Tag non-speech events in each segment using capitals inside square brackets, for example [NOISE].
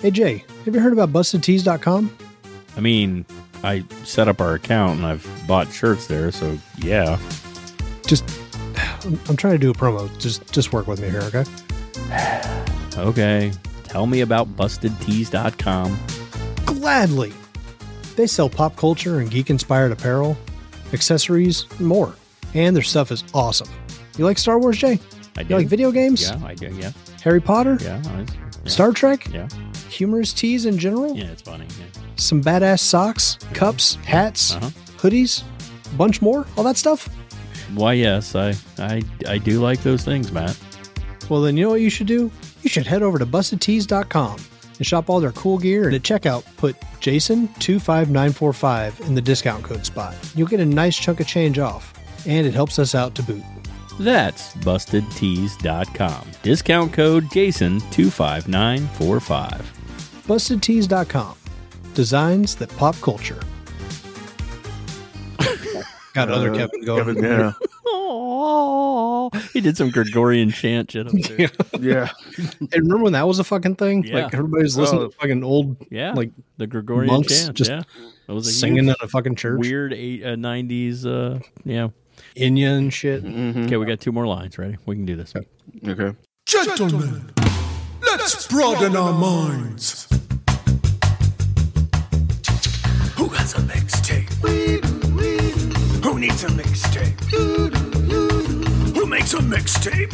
Hey Jay, have you heard about BustedTees.com? I mean, I set up our account and I've bought shirts there, so yeah. Just, I'm, I'm trying to do a promo. Just, just work with me here, okay? Okay. Tell me about BustedTees.com. Gladly. They sell pop culture and geek inspired apparel, accessories, and more. And their stuff is awesome. You like Star Wars, Jay? I do. You like video games? Yeah, I do. Yeah, Harry Potter? yeah, I- yeah. Star Trek? Yeah, Humorous tees in general? yeah. It's funny. Yeah. Some badass socks, cups, hats, Uh-huh. hoodies, bunch more, all that stuff? Why, yes, I, I, I do like those things, Matt. Well, then you know what you should do? You should head over to bustedtees.com and shop all their cool gear. And at checkout, put Jason25945 in the discount code spot. You'll get a nice chunk of change off, and it helps us out to boot. That's BustedTees.com. Discount code Jason25945. Bustedtees.com. Designs that pop culture. Got other Uh, Kevin going. Kevin, yeah, [LAUGHS] Oh, he did some Gregorian chant shit up there. yeah. Hey, [LAUGHS] remember when that was a fucking thing? Yeah. Like everybody's listening Oh. to fucking old, Yeah, like the Gregorian monks chant. just yeah, that was a singing huge, in a fucking church. weird eight, uh, 90s. Uh, yeah. Enya and shit. Mhm. Okay, we got two more lines. Ready? We can do this. Okay. Gentlemen, let's broaden our minds. Who has a mixtape? Who needs a mixtape? Who makes a mixtape?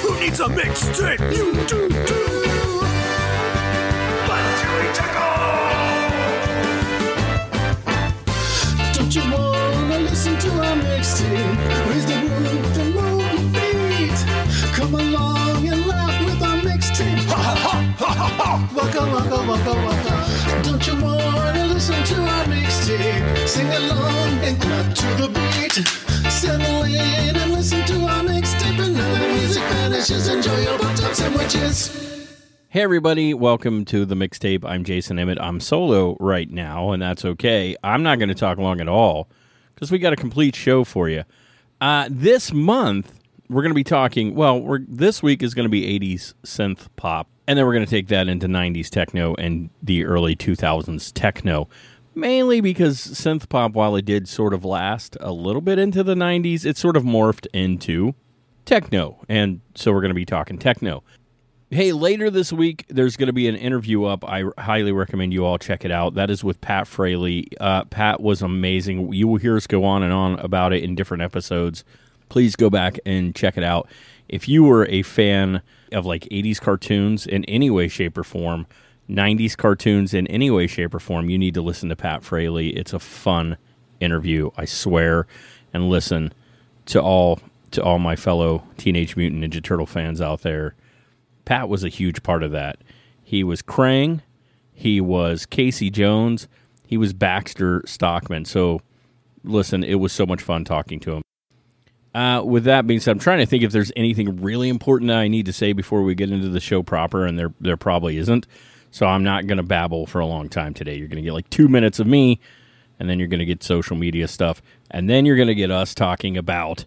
Who needs a mixtape? You do, do. Don't you wanna listen to our mixtape? Raise the roof and move your feet. Come along Waka waka waka waka. Don't you wanna listen to our mixtape? Sing along and clap to the beat. Settle in and listen to our mixtape and now the music vanishes. Enjoy your butter sandwiches. Hey, everybody, welcome to the mixtape. I'm Jason Emmett. I'm solo right now, and that's okay. I'm not going to talk long at all because we got a complete show for you. Uh, this month, we're going to be talking, well, this week is going to be 80s synth pop, and then we're going to take that into 90s techno and the early 2000s techno. Mainly because synth pop, while it did sort of last a little bit into the 90s, it sort of morphed into techno. And so we're going to be talking techno. Hey, later this week, there's going to be an interview up. I highly recommend you all check it out. That is with Pat Fraley. Uh, Pat was amazing. You will hear us go on and on about it in different episodes. Please go back and check it out. If you were a fan of like 80s cartoons in any way, shape, or form, 90s cartoons in any way, shape, or form, you need to listen to Pat Fraley. It's a fun interview, I swear. And listen to all to all my fellow Teenage Mutant Ninja Turtle fans out there. Pat was a huge part of that. He was Krang, he was Casey Jones, he was Baxter Stockman. So, listen, it was so much fun talking to him. Uh, with that being said, I'm trying to think if there's anything really important that I need to say before we get into the show proper, and there there probably isn't. So I'm not going to babble for a long time today. You're going to get like two minutes of me, and then you're going to get social media stuff, and then you're going to get us talking about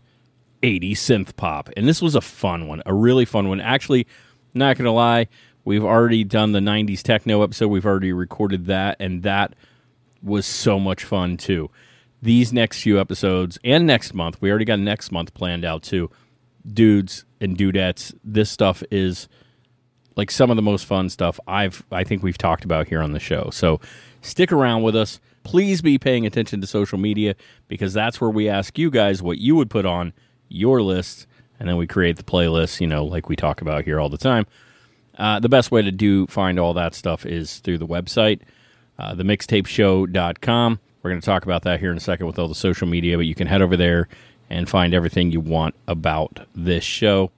80 synth pop. And this was a fun one, a really fun one. Actually, not going to lie, we've already done the 90s techno episode. We've already recorded that, and that was so much fun too. These next few episodes and next month, we already got next month planned out too. Dudes and dudettes, this stuff is like some of the most fun stuff I've I think we've talked about here on the show. So stick around with us. Please be paying attention to social media because that's where we ask you guys what you would put on your list and then we create the playlist, you know, like we talk about here all the time. Uh, the best way to do find all that stuff is through the website, uh, themixtapeshow.com. We're going to talk about that here in a second with all the social media, but you can head over there and find everything you want about this show.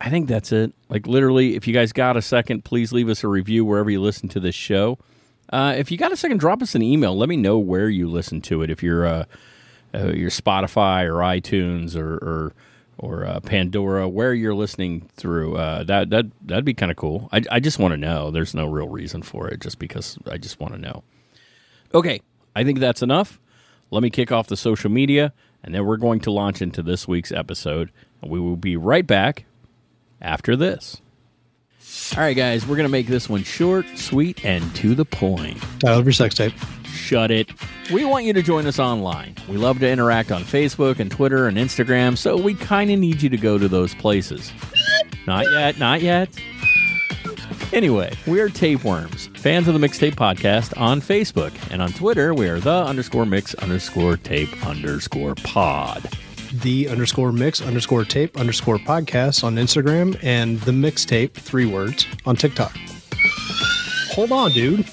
I think that's it. Like, literally, if you guys got a second, please leave us a review wherever you listen to this show. Uh, if you got a second, drop us an email. Let me know where you listen to it. If you're uh, uh, your Spotify or iTunes or or, or uh, Pandora, where you're listening through, uh, that that that'd be kind of cool. I, I just want to know. There's no real reason for it, just because I just want to know. Okay, I think that's enough. Let me kick off the social media, and then we're going to launch into this week's episode. And we will be right back after this. All right, guys, we're going to make this one short, sweet, and to the point. Dial up your sex tape. Shut it. We want you to join us online. We love to interact on Facebook and Twitter and Instagram, so we kind of need you to go to those places. Not yet, not yet. Anyway, we are Tapeworms, fans of the Mixtape Podcast on Facebook. And on Twitter, we are the underscore mix underscore tape underscore pod. The underscore mix underscore tape underscore podcast on Instagram and the mixtape, three words, on TikTok. Hold on, dude.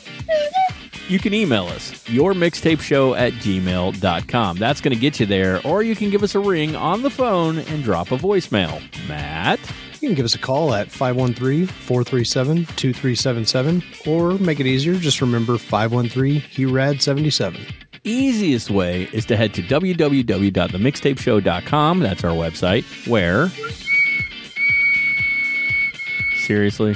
You can email us, your mixtape show at gmail.com. That's going to get you there, or you can give us a ring on the phone and drop a voicemail. Matt? You can give us a call at 513 437 2377 or make it easier, just remember 513 HERAD 77. easiest way is to head to www.themixtapeshow.com. That's our website. Where? Seriously?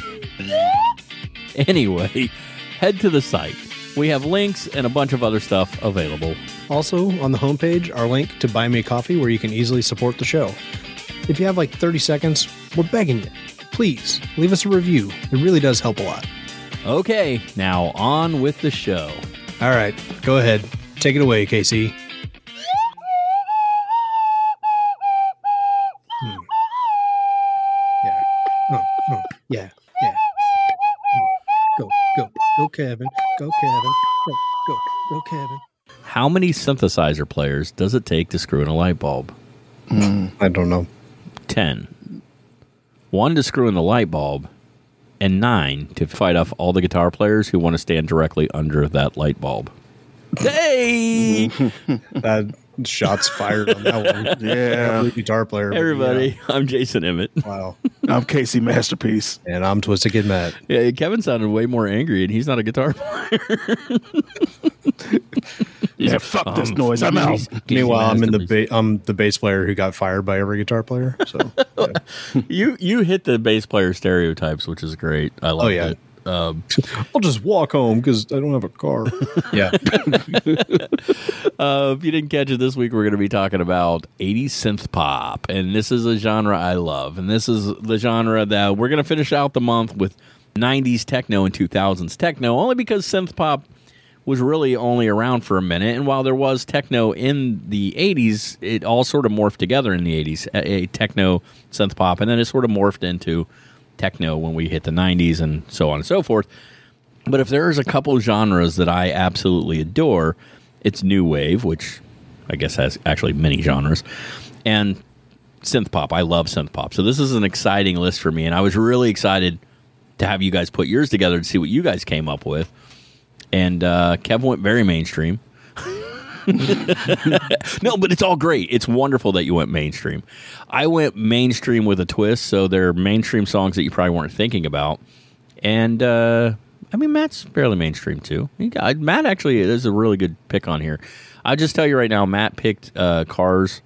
Anyway, head to the site. We have links and a bunch of other stuff available. Also, on the homepage, our link to Buy Me a Coffee where you can easily support the show. If you have like 30 seconds, we're begging you. Please leave us a review. It really does help a lot. Okay, now on with the show. All right, go ahead. Take it away, Casey. Hmm. Yeah. Oh, oh, yeah. Yeah. Hmm. Go, go, go, Kevin. Go, Kevin. Go, go, go, Kevin. How many synthesizer players does it take to screw in a light bulb? I don't know. 10. One to screw in the light bulb, and nine to fight off all the guitar players who want to stand directly under that light bulb. Hey, [LAUGHS] That shots fired on that one. [LAUGHS] Yeah. Every guitar player. but everybody! Uh, I'm Jason Emmett. Wow. I'm Casey Masterpiece. And I'm Twisted Kid Matt. Yeah, Kevin sounded way more angry, and he's not a guitar [LAUGHS] player. Yeah, fuck this noise. I'm out. Meanwhile, I'm in the ba- I'm the bass player who got fired by every guitar player. So [LAUGHS] yeah. you you hit the bass player stereotypes, which is great. I love Oh, yeah. it. Um, [LAUGHS] I'll just walk home because I don't have a car. [LAUGHS] yeah. Uh, if you didn't catch it this week, we're going to be talking about 80s synth pop. And this is a genre I love. And this is the genre that we're going to finish out the month with 90s techno and 2000s techno, only because synth pop was really only around for a minute. And while there was techno in the 80s, it all sort of morphed together in the 80s a, a techno, synth pop, and then it sort of morphed into techno when we hit the 90s and so on and so forth. But if there's a couple genres that I absolutely adore, it's new wave, which I guess has actually many genres, and synth pop. I love synth pop. So this is an exciting list for me, and I was really excited to have you guys put yours together to see what you guys came up with. And uh, Kev went very mainstream. [LAUGHS] no, but it's all great. It's wonderful that you went mainstream. I went mainstream with a twist, so they're mainstream songs that you probably weren't thinking about. And uh, I mean, Matt's fairly mainstream too. Got- Matt actually is a really good pick on here. I'll just tell you right now, Matt picked uh, Cars,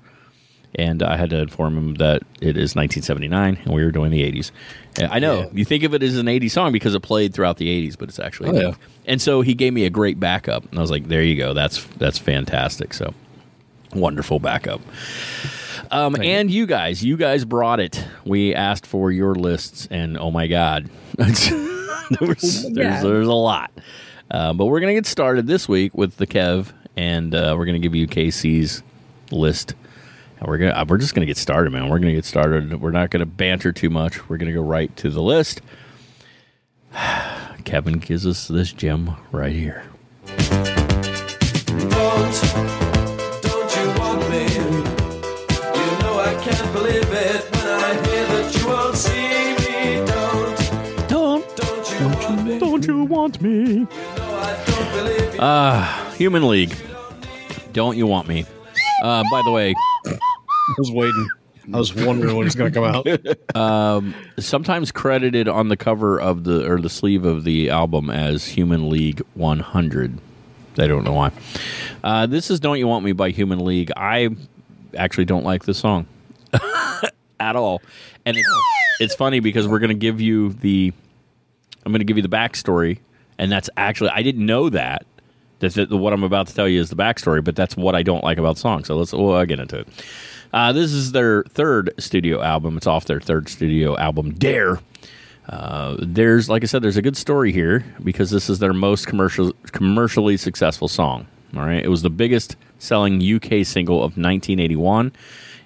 and I had to inform him that it is 1979, and we were doing the 80s. Uh, I know Yeah. you think of it as an 80s song because it played throughout the 80s, but it's actually Oh, yeah. and so he gave me a great backup, and I was like, "There you go. That's that's fantastic." So wonderful backup. Um, and you guys, you guys brought it. We asked for your lists, and oh my god, [LAUGHS] there was, [LAUGHS] there's, there's a lot. Uh, but we're gonna get started this week with the Kev, and uh, we're gonna give you KC's list. We're gonna we're just gonna get started, man. We're gonna get started. We're not gonna banter too much. We're gonna go right to the list. [SIGHS] Kevin gives us this gem right here. Don't, don't you want me? You know I can't believe it when I hear that you won't see me. Don't, Don't don't you want me? don't you want me? No, I don't believe you. Uh, Human League. Don't you want me? Uh, by the way, I was waiting. I was wondering when it's going to come out. [LAUGHS] sometimes credited on the cover of the or the sleeve of the album as Human League 100. I don't know why. Uh, this is "Don't You Want Me" by Human League. I actually don't like this song [LAUGHS] at all, and it's it's funny because we're going to give you the I'm going to give you the backstory, and that's actually I didn't know that. That that what I'm about to tell you is the backstory, but that's what I don't like about the song. So let's well, I'll get into it. Uh, this is their third studio album. It's off their third studio album, Dare. Uh, there's, like I said, there's a good story here because this is their most commercial, commercially successful song. All right, it was the biggest selling UK single of 1981.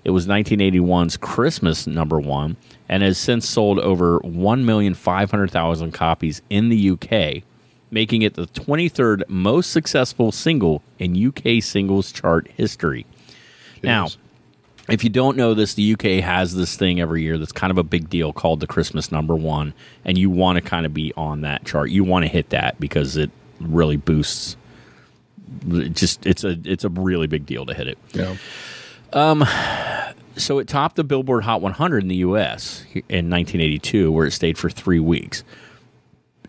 It was 1981's Christmas number one, and has since sold over 1,500,000 copies in the UK, making it the 23rd most successful single in UK singles chart history. Now, if you don't know this, the UK has this thing every year that's kind of a big deal called the Christmas number one, and you want to kind of be on that chart. You want to hit that because it really boosts. It just it's a it's a really big deal to hit it. Yeah. Um, So it topped the Billboard Hot 100 in the U.S. in 1982, where it stayed for three weeks.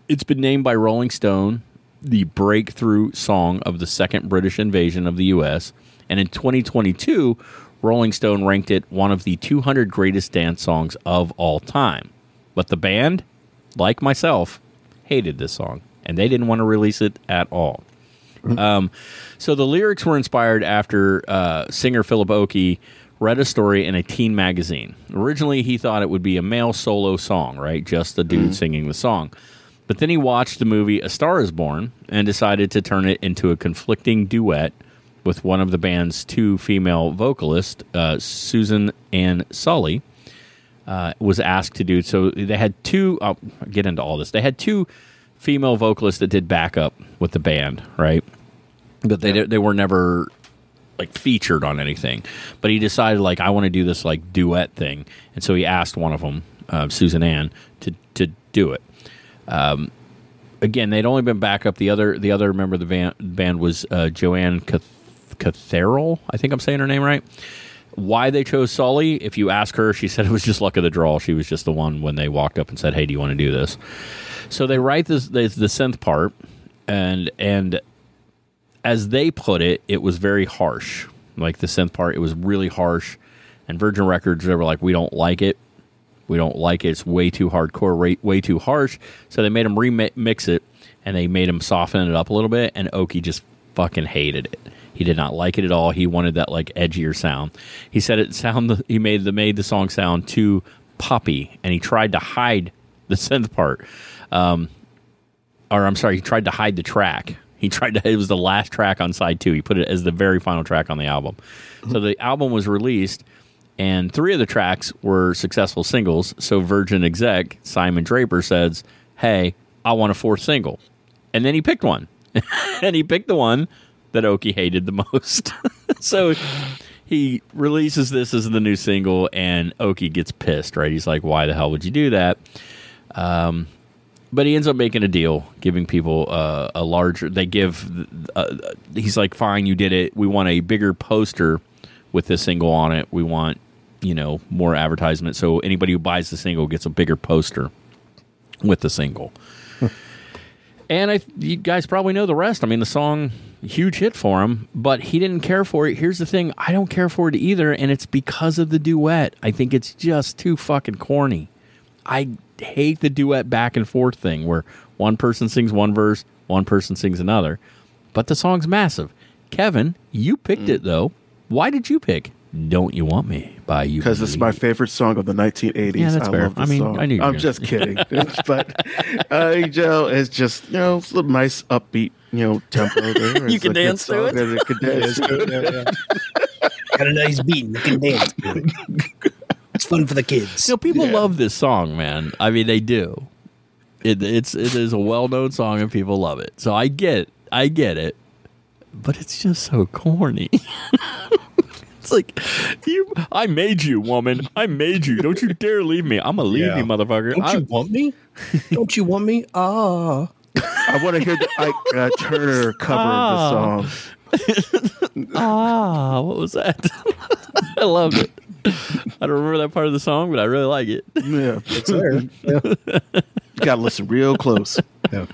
It's been named by Rolling Stone the breakthrough song of the second British invasion of the U.S. And in 2022, Rolling Stone ranked it one of the 200 greatest dance songs of all time. But the band, like myself, hated this song, and they didn't want to release it at all. Um, so the lyrics were inspired after uh, singer Philip Oakey read a story in a teen magazine. Originally, he thought it would be a male solo song, right? Just the dude singing the song. But then he watched the movie A Star is Born and decided to turn it into a conflicting duet with one of the band's two female vocalists, uh, Susan Ann Sulley. Uh, was asked to do so. They had two. I'll get into all this. They had two female vocalists that did backup with the band, right? But they they were never like featured on anything. But he decided like I want to do this like duet thing, and so he asked one of them, uh, Susan Ann, to to do it. Um, again, they'd only been backup. The other the other member of the van, band was uh, Joanne Cath- Catherall. I think I'm saying her name right. Why they chose Sulley? If you ask her, she [LAUGHS] said it was just luck of the draw. She was just the one when they walked up and said, "Hey, do you want to do this?" So they write this the, the synth part, and and as they put it, it was very harsh. Like the synth part, it was really harsh. And Virgin Records, they were like, "We don't like it. We don't like it. It's way too hardcore, way, way too harsh." So they made him remix it, and they made him soften it up a little bit. And Oakey just fucking hated it. He did not like it at all. He wanted that like edgier sound. He said it sound. He made the made the song sound too poppy, and he tried to hide the synth part. Um, or I'm sorry, he tried to hide the track. He tried to. It was the last track on side two. He put it as the very final track on the album. So the album was released, and three of the tracks were successful singles. So Virgin exec Simon Draper says, "Hey, I want a fourth single," and then he picked one, [LAUGHS] and he picked the one that Oakey hated the most. [LAUGHS] so he releases this as the new single, and Oakey gets pissed. Right? He's like, "Why the hell would you do that?" Um, but he ends up making a deal, giving people uh, a larger. They give. Uh, he's like, "Fine, you did it. We want a bigger poster with this single on it. We want, you know, more advertisement. So anybody who buys the single gets a bigger poster with the single." [LAUGHS] and I, you guys probably know the rest. I mean, the song huge hit for him, but he didn't care for it. Here's the thing: I don't care for it either, and it's because of the duet. I think it's just too fucking corny. I hate the duet back and forth thing where one person sings one verse, one person sings another. But the song's massive. Kevin, you picked Mm. it though. Why did you pick "Don't You Want Me" by you? Because it's my favorite song of the 1980s. Yeah, that's I fair. love this I mean, song. I knew you I'm gonna- just kidding, [LAUGHS] [LAUGHS] but uh, Angel is just you know it's a nice upbeat you know tempo there. [LAUGHS] It's can a good dance to song it? that could dance to it. Got a nice beat and you can dance to it. It's fun for the kids. You know, people Yeah. love this song, man. I mean, they do. It, it's it is a well known song and people love it. So I get I get it, but it's just so corny. It's like you. I made you, woman. I made you. Don't you dare leave me. I'm gonna leave Yeah. you, motherfucker. Don't I- you want me? Don't you want me? Ah. I want to hear the Ike uh, Turner cover Ah. of the song. [LAUGHS] ah, what was that? [LAUGHS] I love it. I don't remember that part of the song, but I really like it. Yeah, It's there. Yeah. you got to listen real close. yeah.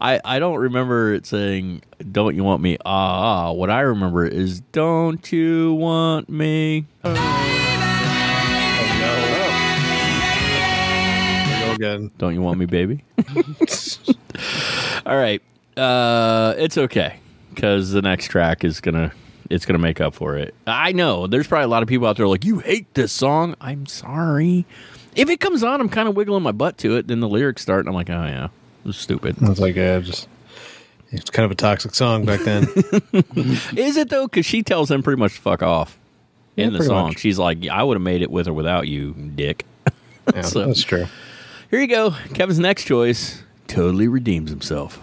I, I don't remember it saying "Don't you want me?" Ah, ah. what I remember is "Don't you want me?" You go again. Don't you want me, baby? [LAUGHS] All right, uh, it's okay because the next track is gonna it's gonna make up for it. I know there's probably a lot of people out there like you hate this song. I'm sorry, If it comes on, I'm kind of wiggling my butt to it. Then the lyrics start, and I'm like, oh yeah, was stupid. I was like, yeah, just it's kind of a toxic song back then. [LAUGHS] Is it though? Because she tells him pretty much to fuck off in Yeah, the song. much. She's like, I would have made it with or without you, dick. [LAUGHS] Yeah, So- that's true. Here you go. Kevin's next choice totally redeems himself.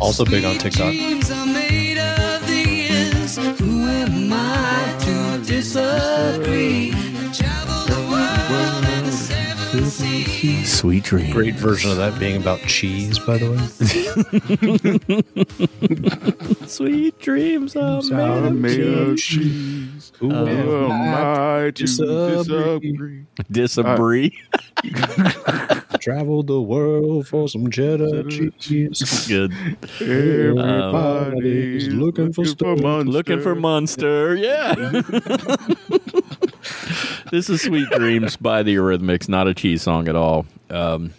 Also big on TikTok. Dreams are made of these. Who am I to disagree? Sweet dream. Great version of that being about cheese, by the way. [LAUGHS] Sweet dreams are made of Made of cheese. cheese. Who Who am I to disagree? disagree? Disagree. [LAUGHS] Traveled the world for some cheddar cheese. Good. Everybody's looking for stuff. Munster. Looking for Munster. Yeah. [LAUGHS] this is Sweet Dreams by the Eurythmics, not a cheese song at all. Um,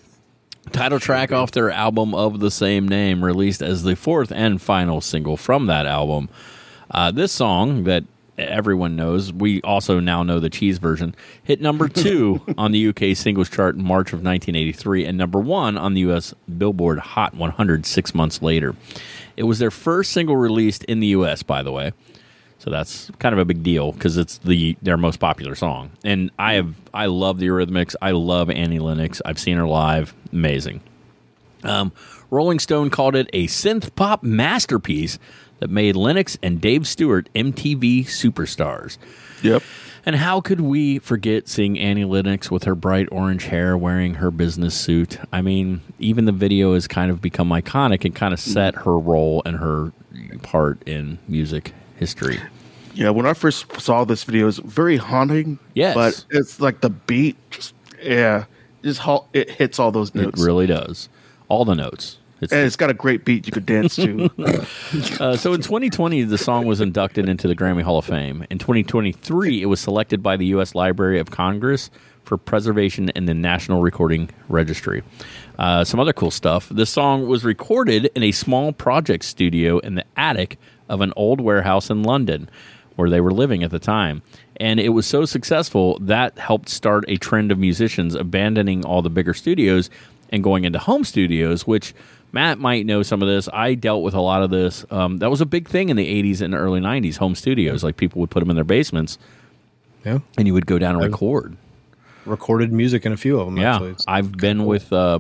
title track off their album of the same name, released as the fourth and final single from that album. Uh, this song that everyone knows, we also now know the cheese version, hit number [LAUGHS] two on the UK singles chart in March of 1983 and number one on the US Billboard Hot 100 six months later. It was their first single released in the US, by the way. So that's kind of a big deal because it's the their most popular song. And I have I love the Eurythmics. I love Annie Lennox. I've seen her live. Amazing. Um, Rolling Stone called it a synth pop masterpiece that made Lennox and Dave Stewart MTV superstars. Yep. And how could we forget seeing Annie Lennox with her bright orange hair wearing her business suit? I mean, even the video has kind of become iconic and kind of set her role and her part in music history. Yeah, when I first saw this video, it was very haunting. Yes. But it's like the beat, just, yeah, just ho- it hits all those notes. It really does. All the notes. It's, and it's got a great beat you could dance to. [LAUGHS] uh, so in 2020, the song was inducted into the Grammy Hall of Fame. In 2023, it was selected by the U.S. Library of Congress for preservation in the National Recording Registry. Uh, some other cool stuff. The song was recorded in a small project studio in the attic of an old warehouse in London where they were living at the time. And it was so successful that helped start a trend of musicians abandoning all the bigger studios and going into home studios, which Matt might know some of this. I dealt with a lot of this. Um, that was a big thing in the 80s and early 90s, home studios. Like people would put them in their basements Yeah. and you would go down and record. Recorded music in a few of them, Yeah, actually. I've been with uh,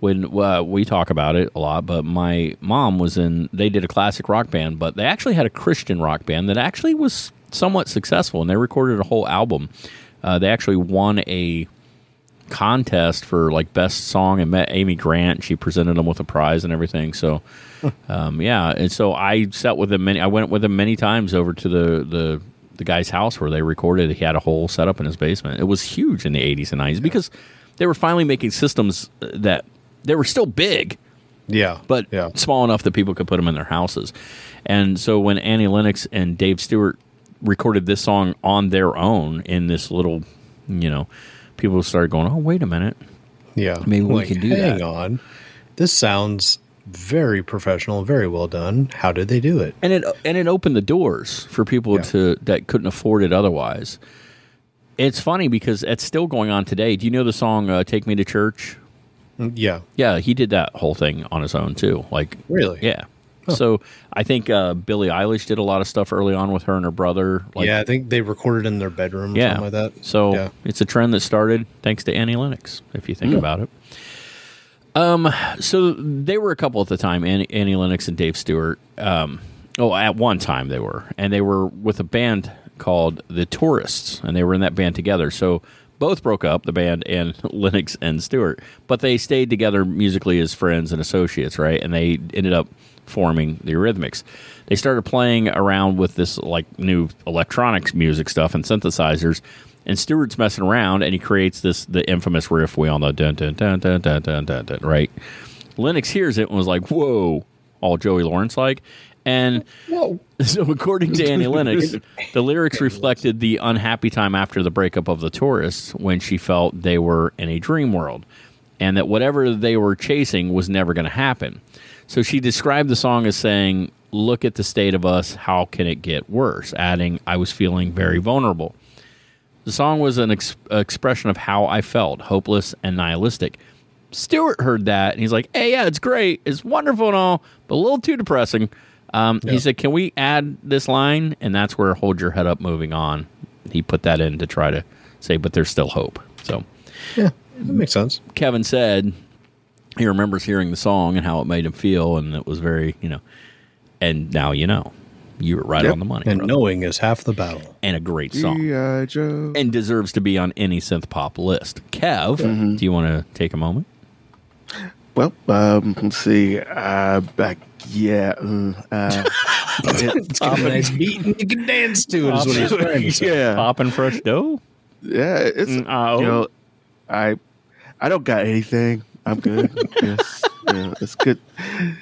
when uh, we talk about it a lot. But my mom was in. They did a classic rock band, but they actually had a Christian rock band that actually was somewhat successful, and they recorded a whole album. Uh, they actually won a contest for like best song and met Amy Grant. She presented them with a prize and everything. So, [LAUGHS] um, yeah, and so I sat with them many. I went with them many times over to the the the guy's house where they recorded. He had a whole setup in his basement. It was huge in the '80s and '90s because they were finally making systems uh, that they were still big, yeah. but yeah. small enough that people could put them in their houses. And so when Annie Lennox and Dave Stewart recorded this song on their own in this little, you know, people started going, "Oh, wait a minute." Yeah. Maybe we can do hang that. on. This sounds very professional, very well done. How did they do it? and it and it opened the doors for people Yeah. to that couldn't afford it otherwise. It's funny because it's still going on today. Do you know the song uh, "Take Me to Church"? Mm, Yeah. Yeah, he did that whole thing on his own too. Like, Really? yeah. So I think uh, Billie Eilish did a lot of stuff early on with her and her brother. Like, yeah, I think they recorded in their bedroom or yeah. something like that. So yeah. it's a trend that started thanks to Annie Lennox, if you think about it. Um, so they were a couple at the time, Annie, Annie Lennox and Dave Stewart. Um, oh, at one time they were, and they were with a band called the Tourists, and they were in that band together. So both broke up, the band and [LAUGHS] Lennox and Stewart, but they stayed together musically as friends and associates, right? And they ended up forming the Eurythmics. They started playing around with this like new electronics music stuff and synthesizers. And Stewart's messing around, and he creates this the infamous riff we all know, dun dun dun dun dun dun dun, dun right? Lennox hears it and was like, "Whoa!" All Joey Lawrence like, and [LAUGHS] so according to Annie Lennox, [LAUGHS] the lyrics reflected the unhappy time after the breakup of the tourists when she felt they were in a dream world, and that whatever they were chasing was never going to happen. So she described the song as saying, look at the state of us. How can it get worse? Adding, I was feeling very vulnerable. The song was an ex- expression of how I felt, hopeless and nihilistic. Stewart heard that and he's like, "Hey, yeah, it's great, it's wonderful and all, but a little too depressing." Um, He said, "Can we add this line?" And that's where "Hold Your Head Up, Moving On." He put that in to try to say, "But there's still hope." So Yeah, that makes sense. Kevin said he remembers hearing the song and how it made him feel, and it was very, you know. And now you know, you were right Yep. on the money, And brother. knowing is half the battle. and a great song, Joe. and deserves to be on any synth pop list. Kev, do you want to take a moment? Well, um, let's see. Uh, back, yeah. Uh, uh, [LAUGHS] it- Got a nice beat and you can dance to it. Is what he's trying [LAUGHS] yeah, Popping fresh dough. yeah. It's Mm, uh, you know, I, I don't got anything. I'm good. yes, [LAUGHS] yeah, it's good.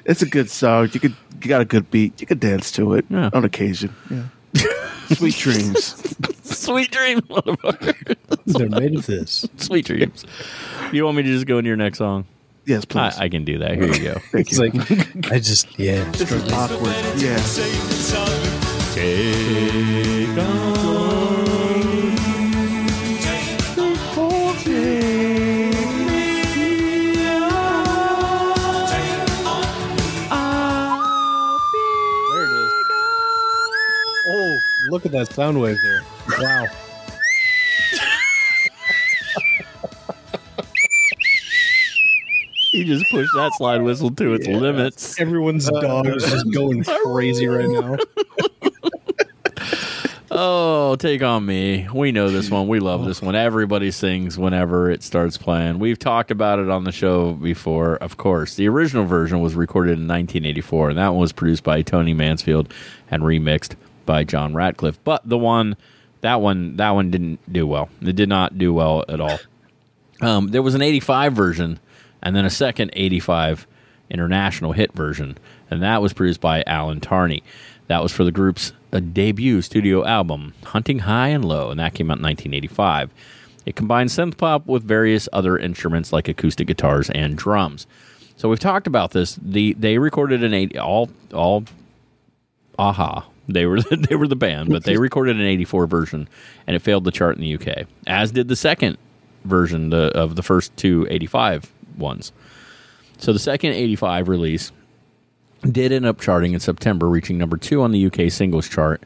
It's a good song. You could, you got a good beat. You could dance to it Yeah. on occasion. Yeah. Sweet dreams. Sweet dreams, motherfucker. They're made of this. Sweet dreams. You want me to just go into your next song? Yes, please. I can do that. Here you go. [LAUGHS] Thank It's you. like I just yeah. this is awkward. Yeah. There it is. Oh, look at that sound wave there. Wow. You just push that slide whistle to its limits. Everyone's dog is just going [LAUGHS] crazy right now. [LAUGHS] Oh, take on me. We know this one. We love this one. Everybody sings whenever it starts playing. We've talked about it on the show before, of course. The original version was recorded in 1984, and that one was produced by Tony Mansfield and remixed by John Ratcliff. But the one, that one, that one didn't do well. It did not do well at all. Um, there was an 85 version and then a second 85 international hit version, and that was produced by Alan Tarney. That was for the group's uh, debut studio album, Hunting High and Low, and that came out in 1985. It combined synth pop with various other instruments like acoustic guitars and drums. So we've talked about this. The they recorded an eight all all a-ha they were [LAUGHS] they were the band but they [LAUGHS] recorded an 84 version and it failed the chart in the uk as did the second version the, of the first two 85 ones so the second 85 release did end up charting in september reaching number two on the uk singles chart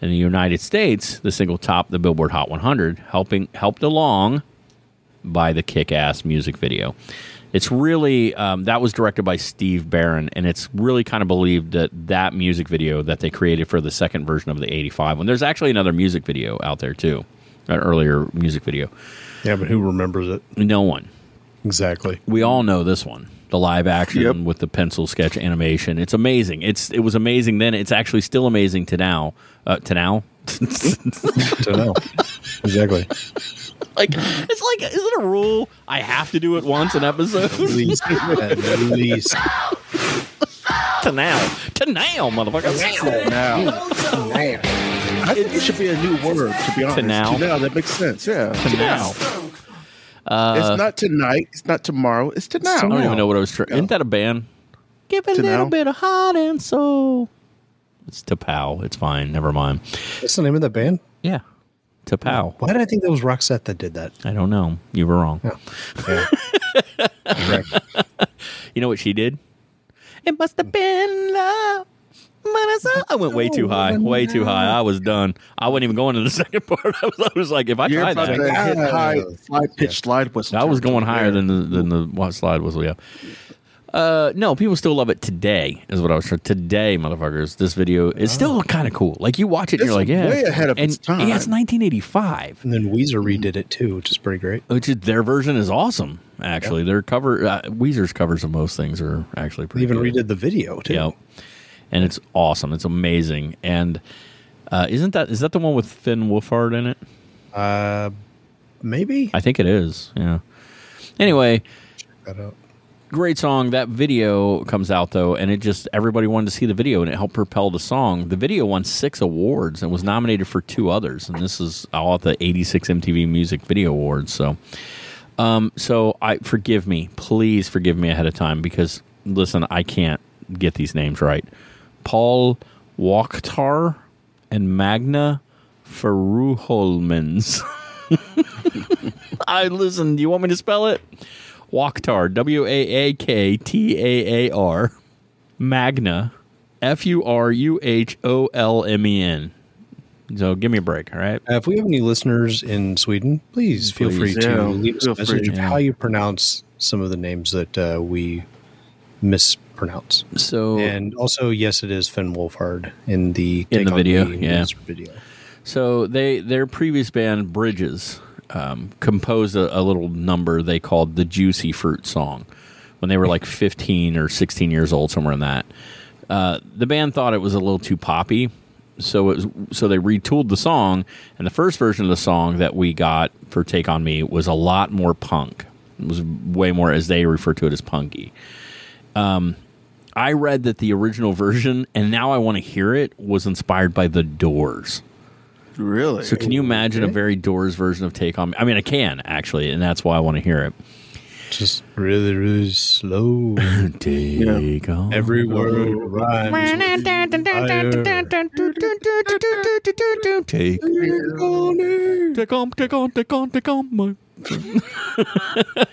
in the united states the single topped the billboard hot 100 helping helped along by the kick-ass music video. It's really um, that was directed by Steve Barron, and it's really kind of believed that that music video that they created for the second version of the '85 one. There's actually another music video out there too, an earlier music video. Yeah, but who remembers it No one. Exactly? We all know this one, the live action Yep. with the pencil sketch animation. It's amazing. It's it was amazing then. It's actually still amazing to now. Uh, to now. [LAUGHS] To now. exactly. like it's like is it a rule? I have to do it once an episode. At least, [LAUGHS] at least. to now. To now, motherfucker. To now, I think it should be a new word. To be honest, now? To now that makes sense. Yeah. To now. It's uh, not tonight. It's not tomorrow. It's tonight. I don't even know what I was trying. Isn't that a band? Give it a To little now? bit of heart and soul. It's to pow. It's fine. Never mind. What's the name of that band? Yeah. To pow. Why did I think that was Roxette that did that? I don't know. You were wrong. Oh, yeah. [LAUGHS] You know what she did? It must have been love. But I went way too high. Way too high. I was done. I wasn't even going to the [LAUGHS] second part. I was, I was like, if I You're tried that, to hit high, high pitch slide whistle. That was going higher than the than the what slide whistle. Yeah. Uh, no, people still love it today. Is what I was trying. Today, motherfuckers, this video is still kind of cool. Like you watch it, and you're like, yeah, way ahead of and, its time. Yeah, it's 1985, And then Weezer redid it too, which is pretty great. which is, their version is awesome. Actually, their cover, uh, Weezer's covers of most things are actually They pretty. even good. redid the video too. Yep. And it's awesome. It's amazing. And uh, isn't that is that the one with Finn Wolfhard in it? Uh, maybe. I think it is. Yeah. Anyway, Cut out. great song. That video comes out though, and it just everybody wanted to see the video, and it helped propel the song. The video won six awards and was nominated for two others, and this is all at the '86 MTV Music Video Awards. So, um, so I forgive me, please forgive me ahead of time because listen, I can't get these names right. Paul Waaktaar and Magna Faruholmans. [LAUGHS] I listen. Do you want me to spell it? Waaktaar, W A A K T A A R, Magna, F U R U H O L M E N. So give me a break, all right? Uh, if we have any listeners in Sweden, please feel Please. free to leave us a message of Yeah. how you pronounce some of the names that uh, we mispronounce. So And also, yes, it is Finn Wolfhard in the In the video, yeah. video. So they their previous band Bridges um, composed a, a little number they called the Juicy Fruit song when they were like 15 or 16 years old, somewhere in that. Uh, the band thought it was a little too poppy, so it was, so they retooled the song. And the first version of the song that we got for "Take on Me" was a lot more punk. It was way more, as they refer to it, as punky. I read that the original version, and now I want to hear it, was inspired by the Doors. Really? So can you imagine a very Doors version of Take On Me? I mean, I can actually, and that's why I want to hear it. Just really, really slow. [LAUGHS] Take on Every word rhymes. with fire. Take take on, take on, take on, take on my. [LAUGHS]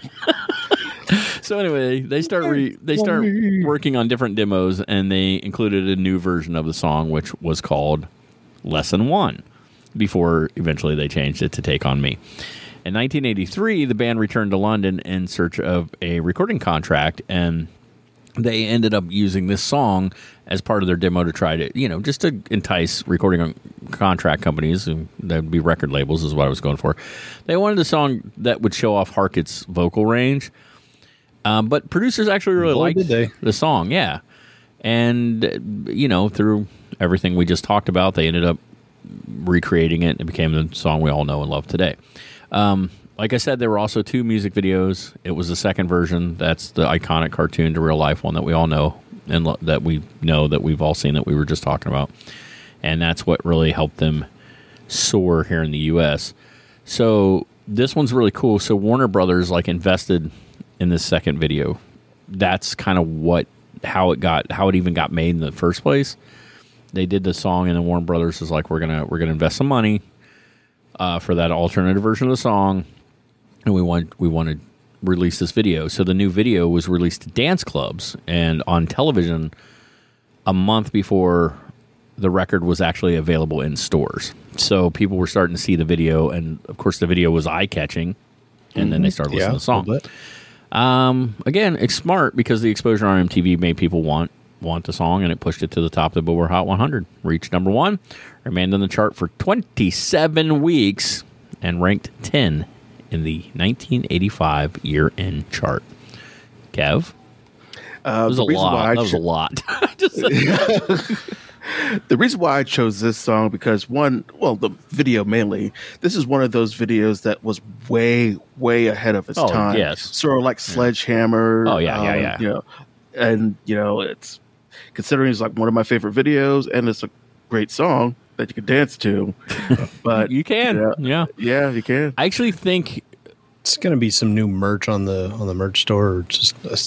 [LAUGHS] so anyway, they start re, they start working on different demos, and they included a new version of the song, which was called Lesson One. Before eventually they changed it to Take on Me. In 1983, the band returned to London in search of a recording contract, and they ended up using this song as part of their demo to try to, you know, just to entice recording contract companies, and that would be record labels, is what I was going for. They wanted a song that would show off Harket's vocal range, um, but producers actually really Boy, liked the song, yeah. And, you know, through everything we just talked about, they ended up recreating it and it became the song we all know and love today. Um, like I said, there were also two music videos. It was the second version. That's the iconic cartoon to real life one that we all know and lo- that we know that we've all seen that we were just talking about. And that's what really helped them soar here in the U.S. So this one's really cool. So Warner Brothers like invested in this second video. That's kind of what how it got how it even got made in the first place. They did the song, and then Warner Brothers is like, we're gonna we're gonna invest some money uh, for that alternative version of the song, and we want we want to release this video. So the new video was released to dance clubs and on television a month before the record was actually available in stores. So people were starting to see the video, and of course the video was eye catching, and then they started listening Yeah, to the song. A little bit. Um, again, it's smart because the exposure on MTV made people want want the song, and it pushed it to the top of the Billboard Hot 100. Reached number one, remained on the chart for 27 weeks, and ranked 10 in the 1985 year-end chart. Kev, that Uh, was a lot. That was a lot. [LAUGHS] Just- [LAUGHS] the reason why I chose this song because one, well, the video mainly. This is one of those videos that was way, way ahead of its Oh, time. yes. sort of like Sledgehammer. Oh, yeah, yeah, um, yeah. You know, and you know, it's considering it's like one of my favorite videos, and it's a great song that you can dance to. [LAUGHS] but you can, yeah, yeah. yeah, you can. I actually think It's going to be some new merch on the on the merch store. Or just a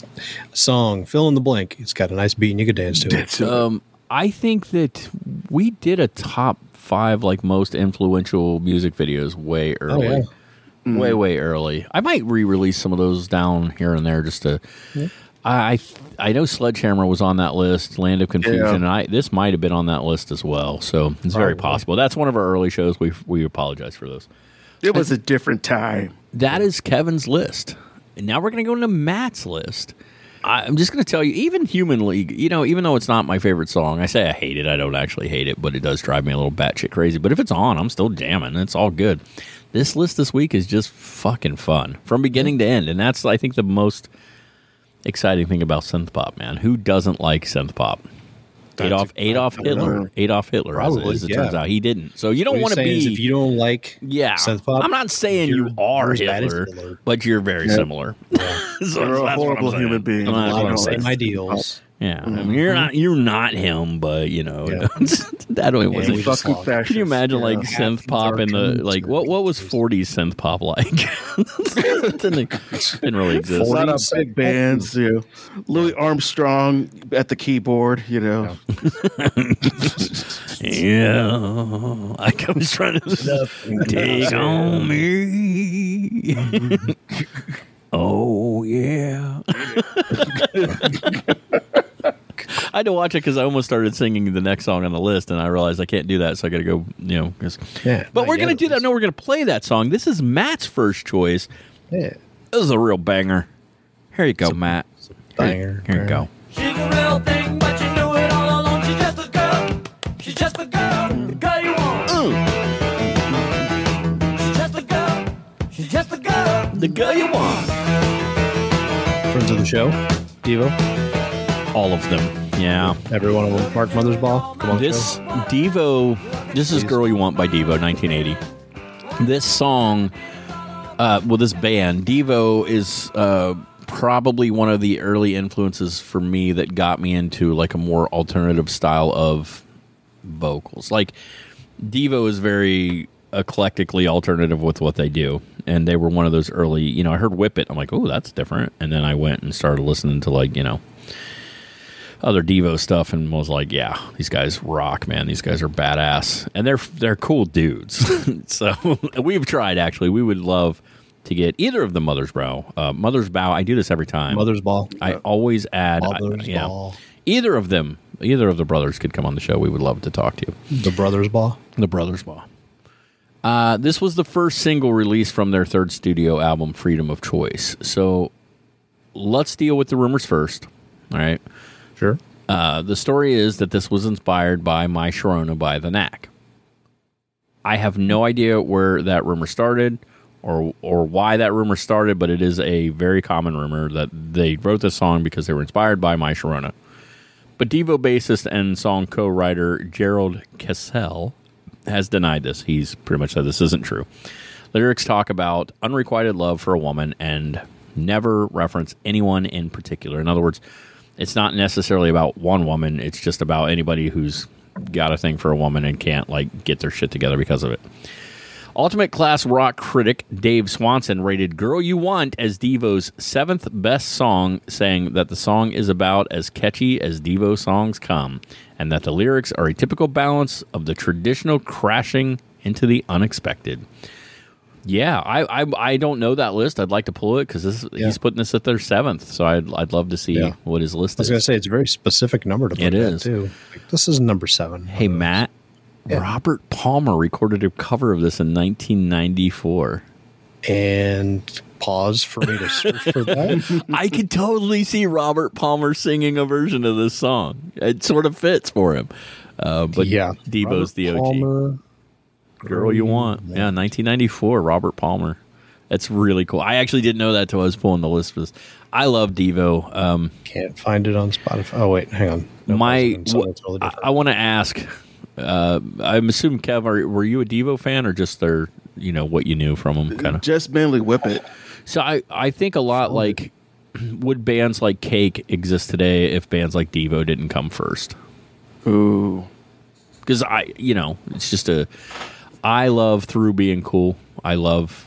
song, fill in the blank. It's got a nice beat and you could dance to it. Dance to it. Um, I think that we did a top five like most influential music videos way oh, early. yeah. Mm-hmm. Way way early. I might re-release some of those down here and there just to. I I I know Sledgehammer was on that list. Land of Confusion. Yeah. And I this might have been on that list as well. So it's very possible. That's one of our early shows. We we apologize for those. it was a different time. That is Kevin's list. And now we're going to go into Matt's list. I'm just going to tell you, even Human League, you know, even though it's not my favorite song, I say I hate it. I don't actually hate it, but it does drive me a little batshit crazy. But if it's on, I'm still jamming. It's all good. This list this week is just fucking fun from beginning to end. And that's, I think, the most exciting thing about synth pop, man. Who doesn't like synth pop? Adolf, Adolf Hitler. know. Adolf Hitler, Probably, as it yeah. turns out. He didn't. So you don't want to be. if you don't like Yeah, synth pop, I'm not saying you you're- are you're as bad as Hitler, Hitler. but you're very Yeah. similar. [LAUGHS] So You're a that's what I'm horrible human being. That's a what lot I'm of saying. same ideals. Yeah, I mean, you're not you're not him, but you know Yeah. [LAUGHS] that way wasn't. we Fucking just fascist. Can you imagine Yeah. like synth pop in the like what what was 40s synth pop like? [LAUGHS] didn't, didn't really [LAUGHS] exist. a lot of 40s. big bands, you know. Louis Armstrong at the keyboard, you know. Yeah, like I was trying to take on me. Oh yeah. I had to watch it because I almost started singing the next song on the list, and I realized I can't do that, so I got to go. You know, 'cause- Yeah, but we're gonna do that. No, we're gonna play that song. This is Matt's first choice. Yeah, This is a real banger. Here you go, Matt. banger. Here you go. She's a real thing, but you knew it all along. She's just a girl. She's just a girl. The girl you want. She's just a girl. She's just a girl. The girl you want. Of the show, Devo. All of them. Yeah. Every one of them. Mark Mothersbaugh. Come on, This show. Devo, this is "Girl You Want" by Devo, 1980. This song, uh, well, this band Devo is uh, probably one of the early influences for me that got me into like a more alternative style of vocals. Like Devo is very eclectically alternative with what they do, and they were one of those early. You know, I heard "Whip It," I'm like, oh, that's different, and then I went and started listening to like you know other Devo stuff and was like, yeah, these guys rock, man. These guys are badass, and they're they're cool dudes. [LAUGHS] so [LAUGHS] we've tried actually. We would love to get either of the Mother's Brow, uh, Mother's Bow. I do this every time. Mother's Ball. I always add, I- Mother's. Ball. Either of them, either of the brothers could come on the show. We would love to talk to you. The Brothers Ball. The Brothers Ball. Uh, this was the first single released from their third studio album, Freedom of Choice. So let's deal with the rumors first. All right. Sure. Uh, the story is that this was inspired by My Sharona by The Knack. I have no idea where that rumor started or or why that rumor started, but it is a very common rumor that they wrote this song because they were inspired by My Sharona. But Devo bassist and song co-writer Gerald Casale has denied this. He's pretty much said this isn't true. Lyrics talk about unrequited love for a woman and never reference anyone in particular. In other words, it's not necessarily about one woman, it's just about anybody who's got a thing for a woman and can't like get their shit together because of it. Ultimate Classic Rock critic Dave Swanson rated Girl You Want as Devo's seventh best song, saying that the song is about as catchy as Devo songs come, and that the lyrics are a typical balance of the traditional crashing into the unexpected. Yeah, I I, I don't know that list. I'd like to pull it because Yeah. he's putting this at their seventh, so I'd I'd love to see Yeah. what his list I was is. going to say it's a very specific number to put It is. too. Like, this is number seven. Hey Matt, Yeah. Robert Palmer recorded a cover of this in 1994. And pause for me to search for that. [LAUGHS] I could totally see Robert Palmer singing a version of this song. It sort of fits for him. Uh, but yeah. Devo's Robert the OG. Palmer. Girl You Want. Yeah, 1994, Robert Palmer. That's really cool. I actually didn't know that till I was pulling the list. For this. I love Devo. Um, Can't find it on Spotify. Oh, wait. Hang on. Nope, my, I was on something totally I. I want to ask. Uh, I'm assuming Kev, are, were you a Devo fan or just their, you know, what you knew from them, kind of? Just mainly whip it. So I, I think a lot like [CLEARS THROAT] would bands like Cake exist today if bands like Devo didn't come first? Ooh. Because I, you know, it's just a. I love through being cool. I love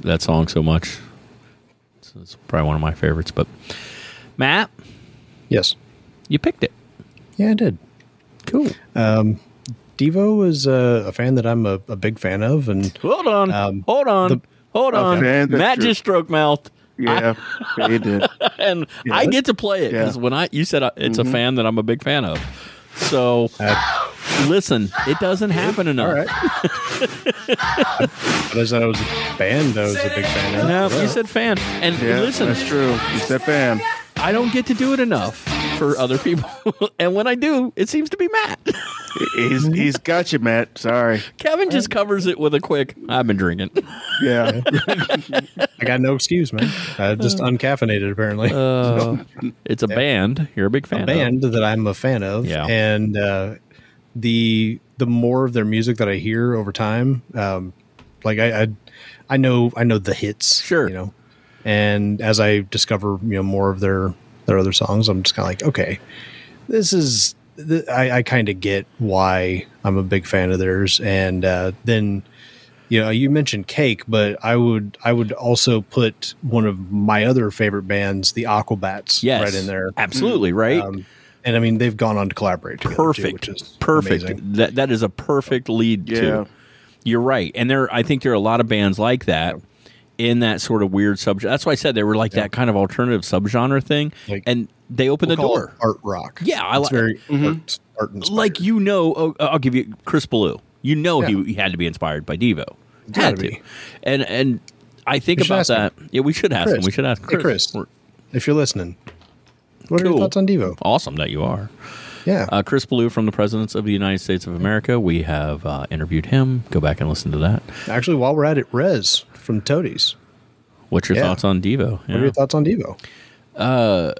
that song so much. It's, it's probably one of my favorites. But Matt, yes. you picked it. Yeah, I did. Cool. Devo is uh, a fan that I'm a, a big fan of. And Hold on. Um, hold on. the- hold on. fan that Matt you're- just stroke mouthed. Yeah, yeah, you did. [LAUGHS] and I get to play it because Yeah. when I you said uh, it's a fan that I'm a big fan of. So listen, it doesn't happen enough. all right. [LAUGHS] but I said I was a band I was a big fan of. No, you said fan, and Yeah, listen, that's true. You said fan. I don't get to do it enough for other people, [LAUGHS] and when I do, it seems to be Matt. He's he's got you, Matt. Sorry. Kevin just covers it with a quick. I've been drinking. Yeah. I got no excuse, man. I just uncaffeinated apparently. Uh, it's a band. You're a big fan. a of. band that I'm a fan of. Yeah. And uh, the the more of their music that I hear over time, um, like I, I I know I know the hits. Sure. You know. And as I discover, you know, more of their their other songs, I'm just kind of like, okay, this is. th- I, I kind of get why I'm a big fan of theirs, and uh, then you know you mentioned Cake, but I would I would also put one of my other favorite bands, the Aquabats, Yes, right in there. Absolutely right. Um, and I mean, they've gone on to collaborate together, too, perfect. which is perfect. amazing. That that is a perfect lead Yeah. to. You're right, and there. I think there are a lot of bands like that in that sort of weird sub. That's why I said they were like that kind of alternative subgenre thing, Like- and they opened We'll the door. art rock. Yeah, I like very Mm-hmm. art, art like you know, oh, I'll give you Chris Ballew. You know Yeah. he, he had to be inspired by Devo. Had to, be. and and I think about that. him. Yeah, we should ask him. We should ask Hey, Chris. Chris. If you're listening, what are Cool. your thoughts on Devo? Awesome that you are. Yeah, Uh, Chris Ballew from the Presidents of the United States of America. We have uh, interviewed him. Go back and listen to that. actually, while we're at it, Rez from Toadies. What's your Yeah. thoughts on Devo? What are your thoughts on Devo? Uh,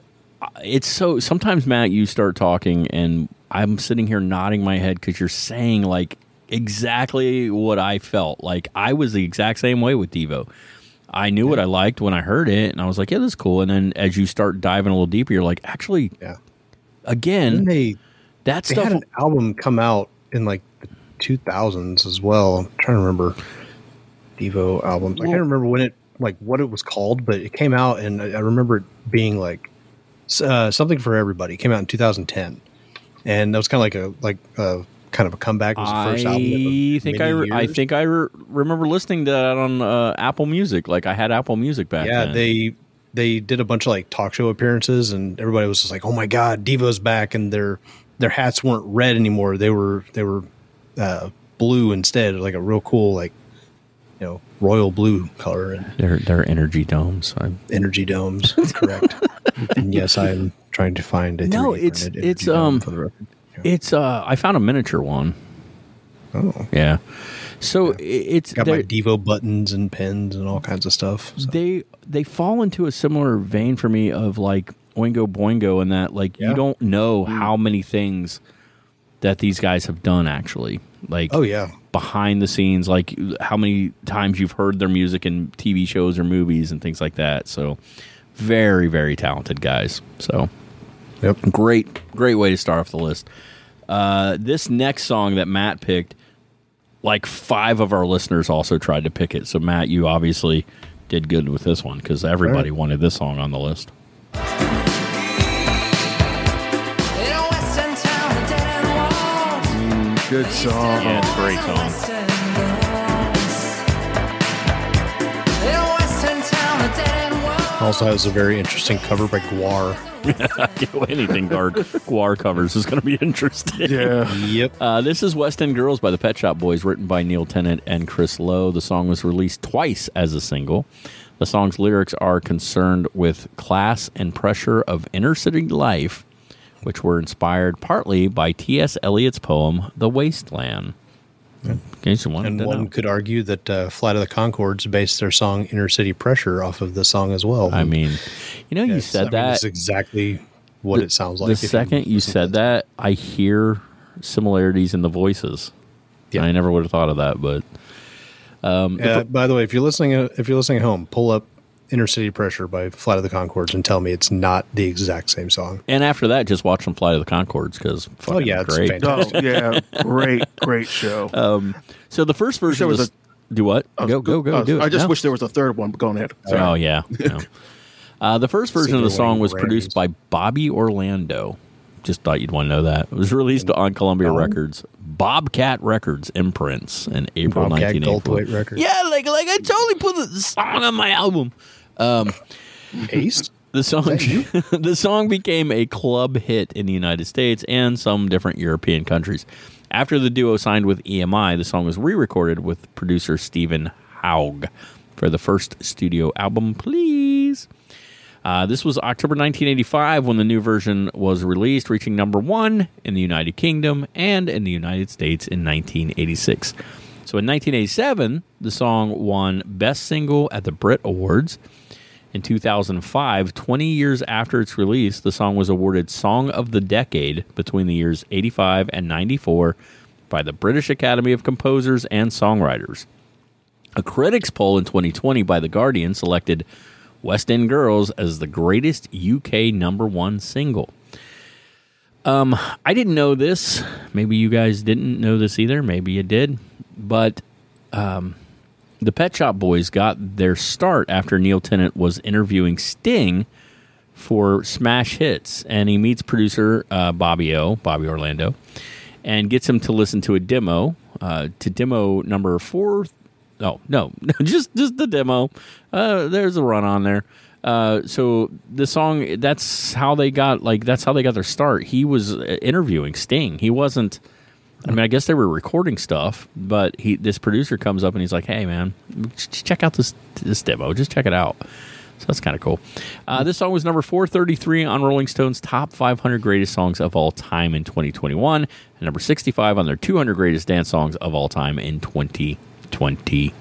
it's so sometimes Matt, you start talking, and I'm sitting here nodding my head because you're saying like exactly what I felt. Like I was the exact same way with Devo. I knew what I liked when I heard it, and I was like, "Yeah, this is cool." And then as you start diving a little deeper, you're like, "Actually, Yeah, again, and they that they stuff." had an album come out in like the 2000s as well. I'm trying to remember Devo albums. I can't remember when it like what it was called, but it came out, and I I remember it being like uh, something for everybody. It came out in 2010, and that was kind of like a like a kind of a comeback. It was the first album. I think I, re- I think I re- remember listening to that on uh, Apple Music. Like I had Apple Music back yeah then. they they did a bunch of like talk show appearances and everybody was just like oh my god devo's back and their their hats weren't red anymore they were they were uh blue instead like a real cool like you know royal blue color and they're they're energy domes. I, energy domes [LAUGHS] correct and yes i'm trying to find a No, it's- it's, um, for the record. It's uh I found a miniature one. oh Yeah. So i it's got my devo buttons and pens and all kinds of stuff so. they they fall into a similar vein for me of like Oingo Boingo and that like you don't know how many things that these guys have done actually. Like oh yeah behind the scenes, like how many times you've heard their music in TV shows or movies and things like that. So very, very talented guys. So yep great great way to start off the list uh, this next song that matt picked like five of our listeners also tried to pick it so matt you obviously did good with this one because everybody Right. wanted this song on the list Good song. Yeah, it's a great song. Western girls. A western town, a dead end wall. also has a very interesting cover by Gwar [LAUGHS] anything guard Gwar covers is going to be interesting Yeah. yep Uh, this is West End Girls by the Pet Shop Boys, written by Neil Tennant and Chris Lowe. The song was released twice as a single. The song's lyrics are concerned with class and pressure of inner city life, which were inspired partly by T.S. Eliot's poem "The Wasteland." In case And one know. could argue that uh, Flight of the Conchords based their song "Inner City Pressure" off of the song as well. I mean, you know, you Yes, I said mean, that. That's exactly what it sounds like. the second you to said that, I hear similarities in the voices. Yeah. I never would have thought of that, but um, the Uh, by the way, if you're listening, uh, if you're listening at home, pull up "Inner City Pressure" by Flight of the Conchords and tell me it's not the exact same song. And after that, just watch them fly to the Conchords because Oh, yeah, it's great. fantastic. Oh yeah, great, great show. [LAUGHS] Um, so the first version there of was this, do what? Go go go do it. I just No. wish there was a third one. But go ahead. Sorry. Oh yeah. yeah. [LAUGHS] Uh, the first version of the song Wayne was produced by Bobby Orlando. Just thought you'd want to know that. It was released on Columbia Bob? Records, Bobcat Records imprints in April Bobcat 1984. Goldthwait Records. Yeah, like like I totally put the song on my album. Ace. The song [LAUGHS] the song became a club hit in the United States and some different European countries. After the duo signed with EMI, the song was re-recorded with producer Stephen Hague for the first studio album, Please. Uh, this was October 1985 when the new version was released, reaching number one in the United Kingdom and in the United States in 1986. So in 1987, the song won Best Single at the Brit Awards. In 2005, 20 years after its release, the song was awarded Song of the Decade between the years 85 and 94 by the British Academy of Composers and Songwriters. A critics poll in 2020 by The Guardian selected West End Girls as the greatest UK number one single. Um, I didn't know this. Maybe you guys didn't know this either. Maybe you did. But um, the Pet Shop Boys got their start after Neil Tennant was interviewing Sting for Smash Hits, and he meets producer uh, Bobby O, Bobby Orlando, and gets him to listen to a demo, uh, to demo number four. Oh no, [LAUGHS] just just the demo. Uh, there's a run on there. Uh, so the song that's how they got like that's how they got their start. He was uh, interviewing Sting. He wasn't. I mean, I guess they were recording stuff, but he this producer comes up and he's like, "Hey, man, ch- check out this this demo. Just check it out." So that's kind of cool. Uh, this song was number 433 on Rolling Stone's top 500 greatest songs of all time in 2021, and number 65 on their 200 greatest dance songs of all time in 2022.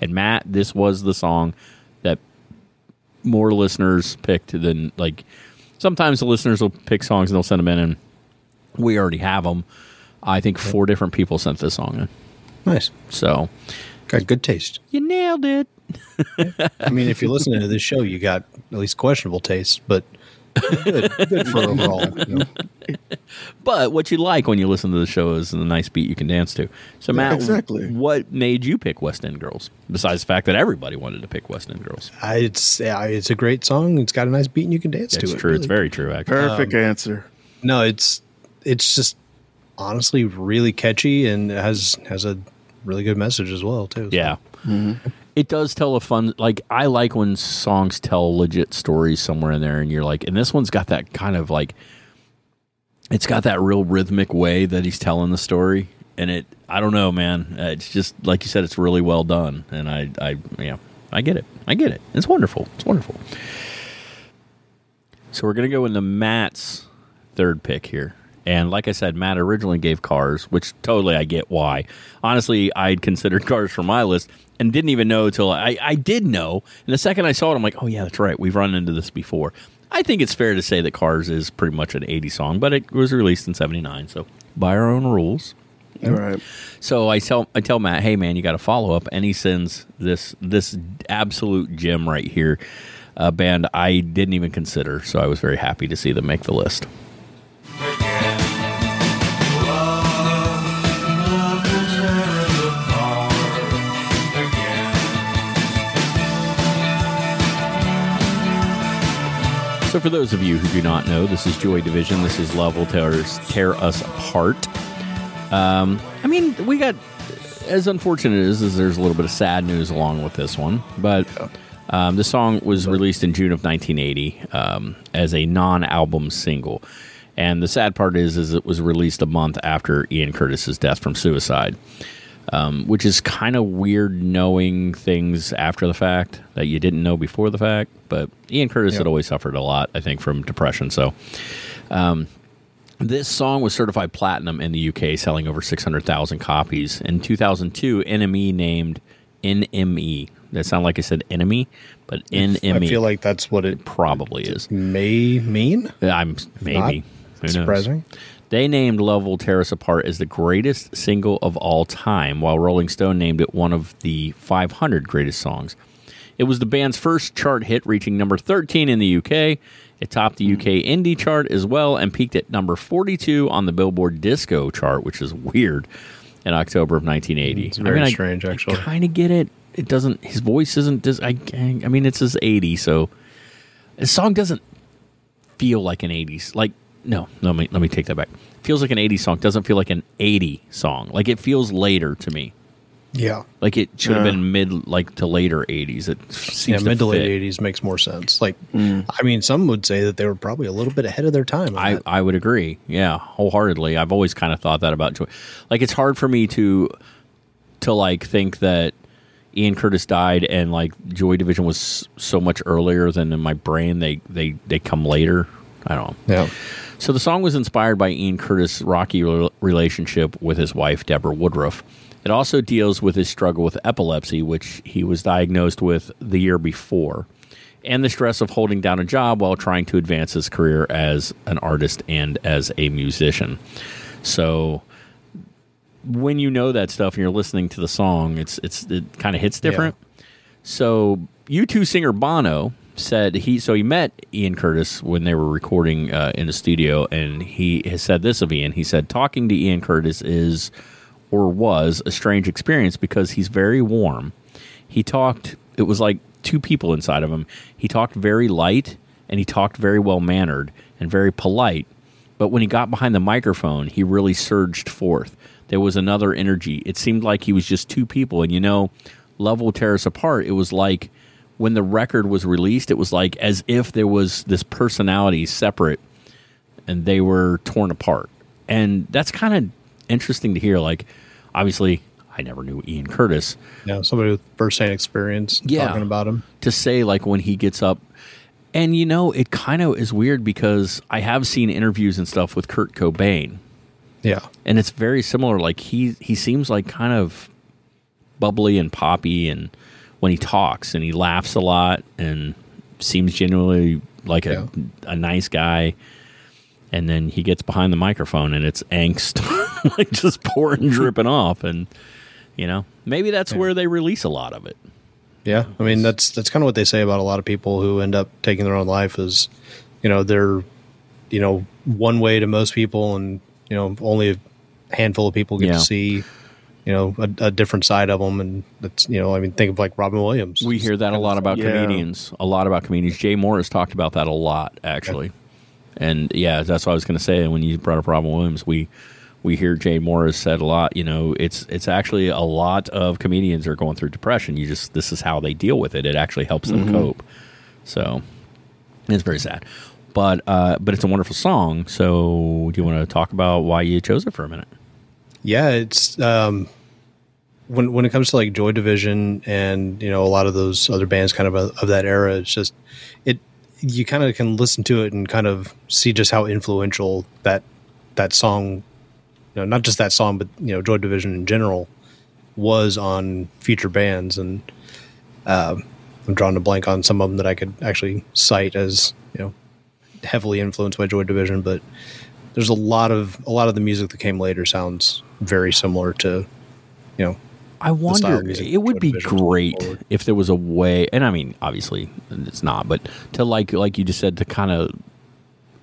And Matt, this was the song that more listeners picked than like. Sometimes the listeners will pick songs and they'll send them in, and we already have them. I think four different people sent this song in. Nice. So Got good taste. you nailed it. I mean, if you're listening to this show, you got at least questionable taste, but good, good for overall. you know. But what you like when you listen to the show is the nice beat you can dance to. So, Matt, exactly. what made you pick West End Girls? Besides the fact that everybody wanted to pick West End Girls. I, it's yeah, it's a great song. It's got a nice beat, and you can dance to It's it. true. It's very true, actually. Perfect um, answer. no. It's it's just honestly really catchy and has has a really good message as well too. So, Yeah. It does tell a fun, like, I like when songs tell legit stories somewhere in there, and you're like, and this one's got that kind of like, it's got that real rhythmic way that he's telling the story. And it, I don't know, man. Uh, It's just, like you said, it's really well done. And I, I, yeah, I get it. I get it. It's wonderful. It's wonderful. So we're going to go into Matt's third pick here. And like I said, Matt originally gave Cars, which totally I get why. Honestly, I'd considered [LAUGHS] Cars for my list and didn't even know till I, I did know. And the second I saw it, I'm like, oh, yeah, that's right. We've run into this before. I think it's fair to say that Cars is pretty much an 80 song, but it was released in 79. So by our own rules. All right. So I tell I tell Matt, hey man, you got to follow up, and he sends this this absolute gem right here, a band I didn't even consider. So I was very happy to see them make the list. So for those of you who do not know, this is Joy Division. This is Love Will Tear Us, tear us Apart. Um, I mean, we got as unfortunate as there's a little bit of sad news along with this one, but um, the song was released in June of 1980 um, as a non-album single, and the sad part is is it was released a month after Ian Curtis's death from suicide, um, which is kind of weird knowing things after the fact that you didn't know before the fact. But Ian Curtis had always suffered a lot, I think, from depression, so. This song was certified platinum in the UK, selling over 600,000 copies. In 2002, NME named NME. That sound like I said enemy, but NME I feel like that's what it probably is. may mean. I'm maybe. Who knows? They named Love Will Tear Us Apart as the greatest single of all time, while Rolling Stone named it one of the 500 greatest songs. It was the band's first chart hit, reaching number 13 in the UK. It topped the UK indie chart as well and peaked at number 42 on the Billboard Disco chart, which is weird, in October of 1980. It's very strange, actually. I kind of get it. It doesn't. His voice isn't. Dis, I. I mean, it's his 80, so the song doesn't feel like an 80s. Like no, no, let me let me take that back. Feels like an 80s song. Doesn't feel like an 80 song. Like it feels later to me. Yeah. Like it should have Yeah. been mid like to later 80s. It seems Yeah, mid to late fit. eighties makes more sense. Like, mm. I mean, some would say that they were probably a little bit ahead of their time. I, that. I would agree. Yeah, wholeheartedly. I've always kind of thought that about Joy. Like it's hard for me to to like think that Ian Curtis died and like Joy Division was so much earlier than in my brain they they they come later. I don't know. yeah. So the song was inspired by Ian Curtis' rocky rel- relationship with his wife Deborah Woodruff. It also deals with his struggle with epilepsy, which he was diagnosed with the year before, and the stress of holding down a job while trying to advance his career as an artist and as a musician. So when you know that stuff and you're listening to the song, it's it's it kind of hits different. So U2 singer Bono said he so he met Ian Curtis when they were recording uh, in the studio, and he has said this of Ian. He said talking to Ian Curtis is or was a strange experience because he's very warm. He talked. It was like two people inside of him. He talked very light, and he talked very well mannered and very polite. But when he got behind the microphone, he really surged forth. There was another energy. It seemed like he was just two people. And you know, Love Will Tear Us Apart, it was like when the record was released, it was like as if there was this personality separate and they were torn apart. And that's kind of interesting to hear. Like, obviously, I never knew Ian Curtis. Know, somebody with first-hand experience Yeah. talking about him. to say like when he gets up and you know it kind of is weird because i have seen interviews and stuff with kurt cobain Yeah, and it's very similar like he he seems like kind of bubbly and poppy and when he talks and he laughs a lot and seems genuinely like a, Yeah. a nice guy and then he gets behind the microphone and it's angst [LAUGHS] like just pouring [LAUGHS] dripping off and you know maybe that's where they release a lot of it yeah. I mean, that's that's kind of what they say about a lot of people who end up taking their own life. Is you know they're you know one way to most people, and you know only a handful of people get Yeah. to see you know a, a different side of them, and that's you know I mean think of like Robin Williams. We hear that a lot about Yeah. comedians. A lot about comedians. Jay Morris talked about that a lot, actually. And yeah, that's what I was going to say. When you brought up Robin Williams, we we hear Jay Morris said a lot. You know, it's it's actually a lot of comedians are going through depression. You just this is how they deal with it. It actually helps them cope. So it's very sad, but uh, but it's a wonderful song. So do you want to talk about why you chose it for a minute? Yeah, it's um, when when it comes to like Joy Division and you know a lot of those other bands kind of of that era. It's just it you kind of can listen to it and kind of see just how influential that that song, you know, not just that song, but you know Joy Division in general was on future bands and. Um, I'm drawing a blank on some of them that I could actually cite as you know heavily influenced by Joy Division, but there's a lot of a lot of the music that came later sounds very similar to you know I wonder. It would be great if there was a way, and I mean, obviously, it's not, but to like, like you just said, to kind of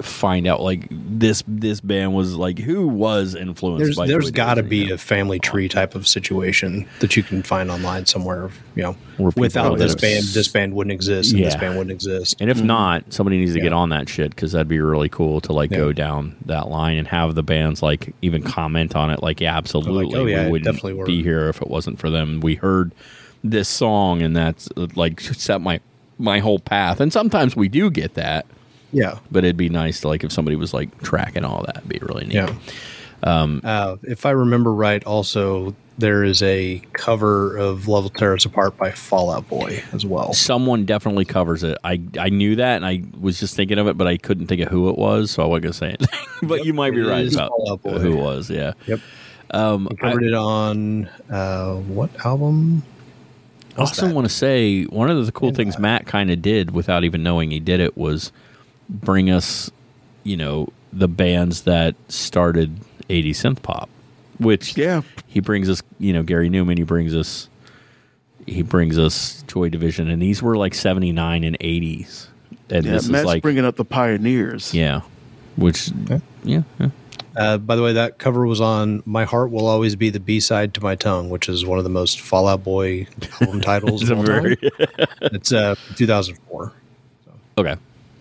find out like this this band was like who was influenced. there's by there's got to be you a family tree type of situation that you can find online somewhere you know without this band this band wouldn't exist and this band wouldn't exist And if mm-hmm. not, somebody needs to get on that shit because that'd be really cool to like Yeah. go down that line and have the bands like even comment on it. Like, yeah, absolutely, oh, yeah, we wouldn't definitely were. be here if it wasn't for them. We heard this song and that's like set my my whole path. And sometimes we do get that. Yeah but it'd be nice to like if somebody was like tracking all that. It'd be really neat. yeah uh, if I remember right also there is a cover of Love Will Tear Us Apart by Fall Out Boy as well Someone definitely covers it. I I knew that, and I was just thinking of it, but I couldn't think of who it was, so I wasn't gonna say anything. [LAUGHS] but you might be right about Boy. who it was. Yeah. yep Um, I covered it on uh, what album I also want to say one of the cool things Matt kind of did without even knowing he did it was bring us, you know, the bands that started 80 synth pop, which Yeah. he brings us, you know, Gary Numan. He brings us, he brings us Joy Division, and these were like seventy nine and eighties, and Yeah, this Matt's is like, bringing up the pioneers. yeah, which, yeah, yeah. Uh, by the way, that cover was on "My Heart Will Always Be the B Side to My Tongue," which is one of the most Fall Out Boy album [LAUGHS] titles. It's a of all very- time. It's uh, 2004. okay.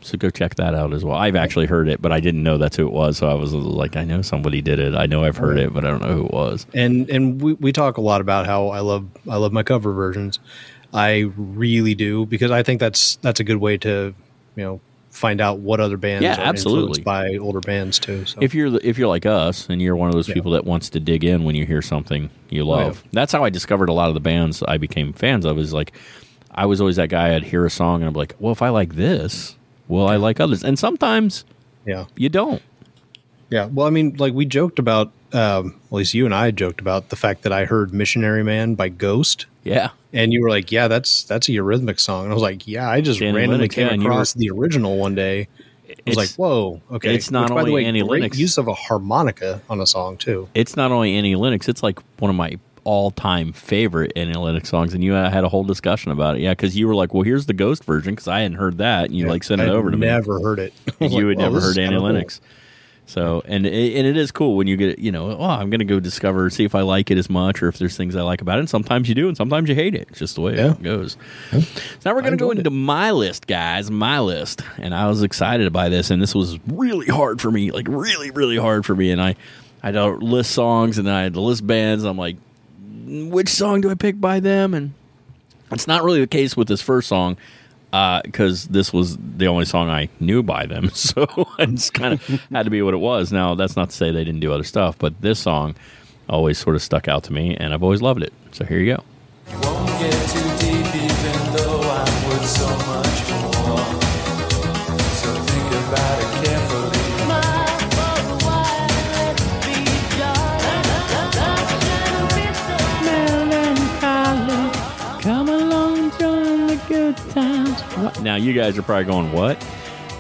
So go check that out as well. I've actually heard it, but I didn't know that's who it was. So I was like, I know somebody did it. I know I've heard it, but I don't know who it was. And and we, we talk a lot about how I love I love my cover versions. I really do because I think that's that's a good way to you know find out what other bands Yeah, are absolutely. influenced by older bands too. So If you're if you're like us and you're one of those Yeah. people that wants to dig in when you hear something you Oh, yeah. love, that's how I discovered a lot of the bands I became fans of. Is like I was always that guy. I'd hear a song and I'm like, well, if I like this, well, I like others, and sometimes yeah, you don't. yeah. Well, I mean, like we joked about. Um, at least you and I joked about the fact that I heard "Missionary Man" by Ghost. Yeah, And you were like, "Yeah, that's that's a Eurythmic song." And I was like, "Yeah, I just Annie randomly Lennox, came yeah, across the original one day." I was like, "Whoa, okay." it's not Which, by only the way, Annie Lennox. use of a harmonica on a song too. it's not only Annie Lennox; It's like one of my all-time favorite Lennox songs, and you uh, had a whole discussion about it. Yeah, because you were like, "Well, here's the Ghost version," because I hadn't heard that, and you like sent it I'd over to me. Never heard it. [LAUGHS] You like, had "Well, never heard Annie cool." So and it, and it is cool when you get you know oh I'm going to go discover see if I like it as much or if there's things I like about it. And sometimes you do and sometimes you hate it. It's just the way Yeah. it goes. So now we're going to go into my list, guys. My list, and I was excited by this, and this was really hard for me, like really really hard for me. And I I had to list songs and then I had to list bands. I'm like, which song do I pick by them? And it's not really the case with this first song uh, because this was the only song I knew by them. [LAUGHS] So I just kind of [LAUGHS] had to be what it was. Now, that's not to say they didn't do other stuff, but this song always sort of stuck out to me, and I've always loved it. So here you go. Now, you guys are probably going, what?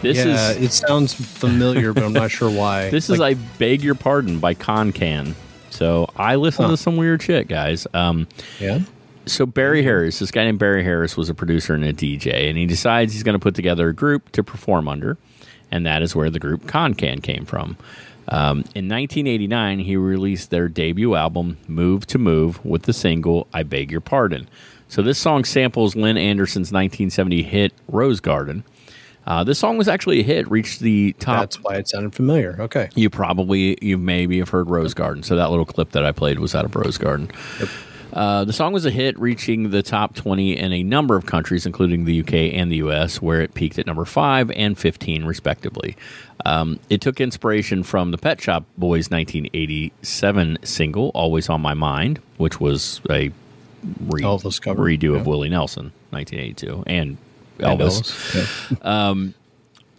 This yeah, is it sounds familiar, but I'm not sure why. [LAUGHS] This is I Beg Your Pardon by Kon Kan. So I listen Huh. to some weird shit, guys. Um, yeah. so Barry Harris, this guy named Barry Harris was a producer and a DJ, and he decides he's going to put together a group to perform under, and that is where the group Kon Kan came from. Um, in 1989, he released their debut album, Move to Move, with the single I Beg Your Pardon. So this song samples Lynn Anderson's 1970 hit Rose Garden. Uh, this song was actually a hit, reached the top That's why it sounded familiar. Okay. you probably you maybe have heard Rose Garden. So that little clip that I played was out of Rose Garden. Uh, the song was a hit, reaching the top 20 in a number of countries, including the UK and the US, where it peaked at number 5 and 15, respectively. Um, it took inspiration from the Pet Shop Boys' 1987 single, Always on My Mind, which was a re- Elvis cover. redo of Willie Nelson, 1982, and And Elvis Yeah.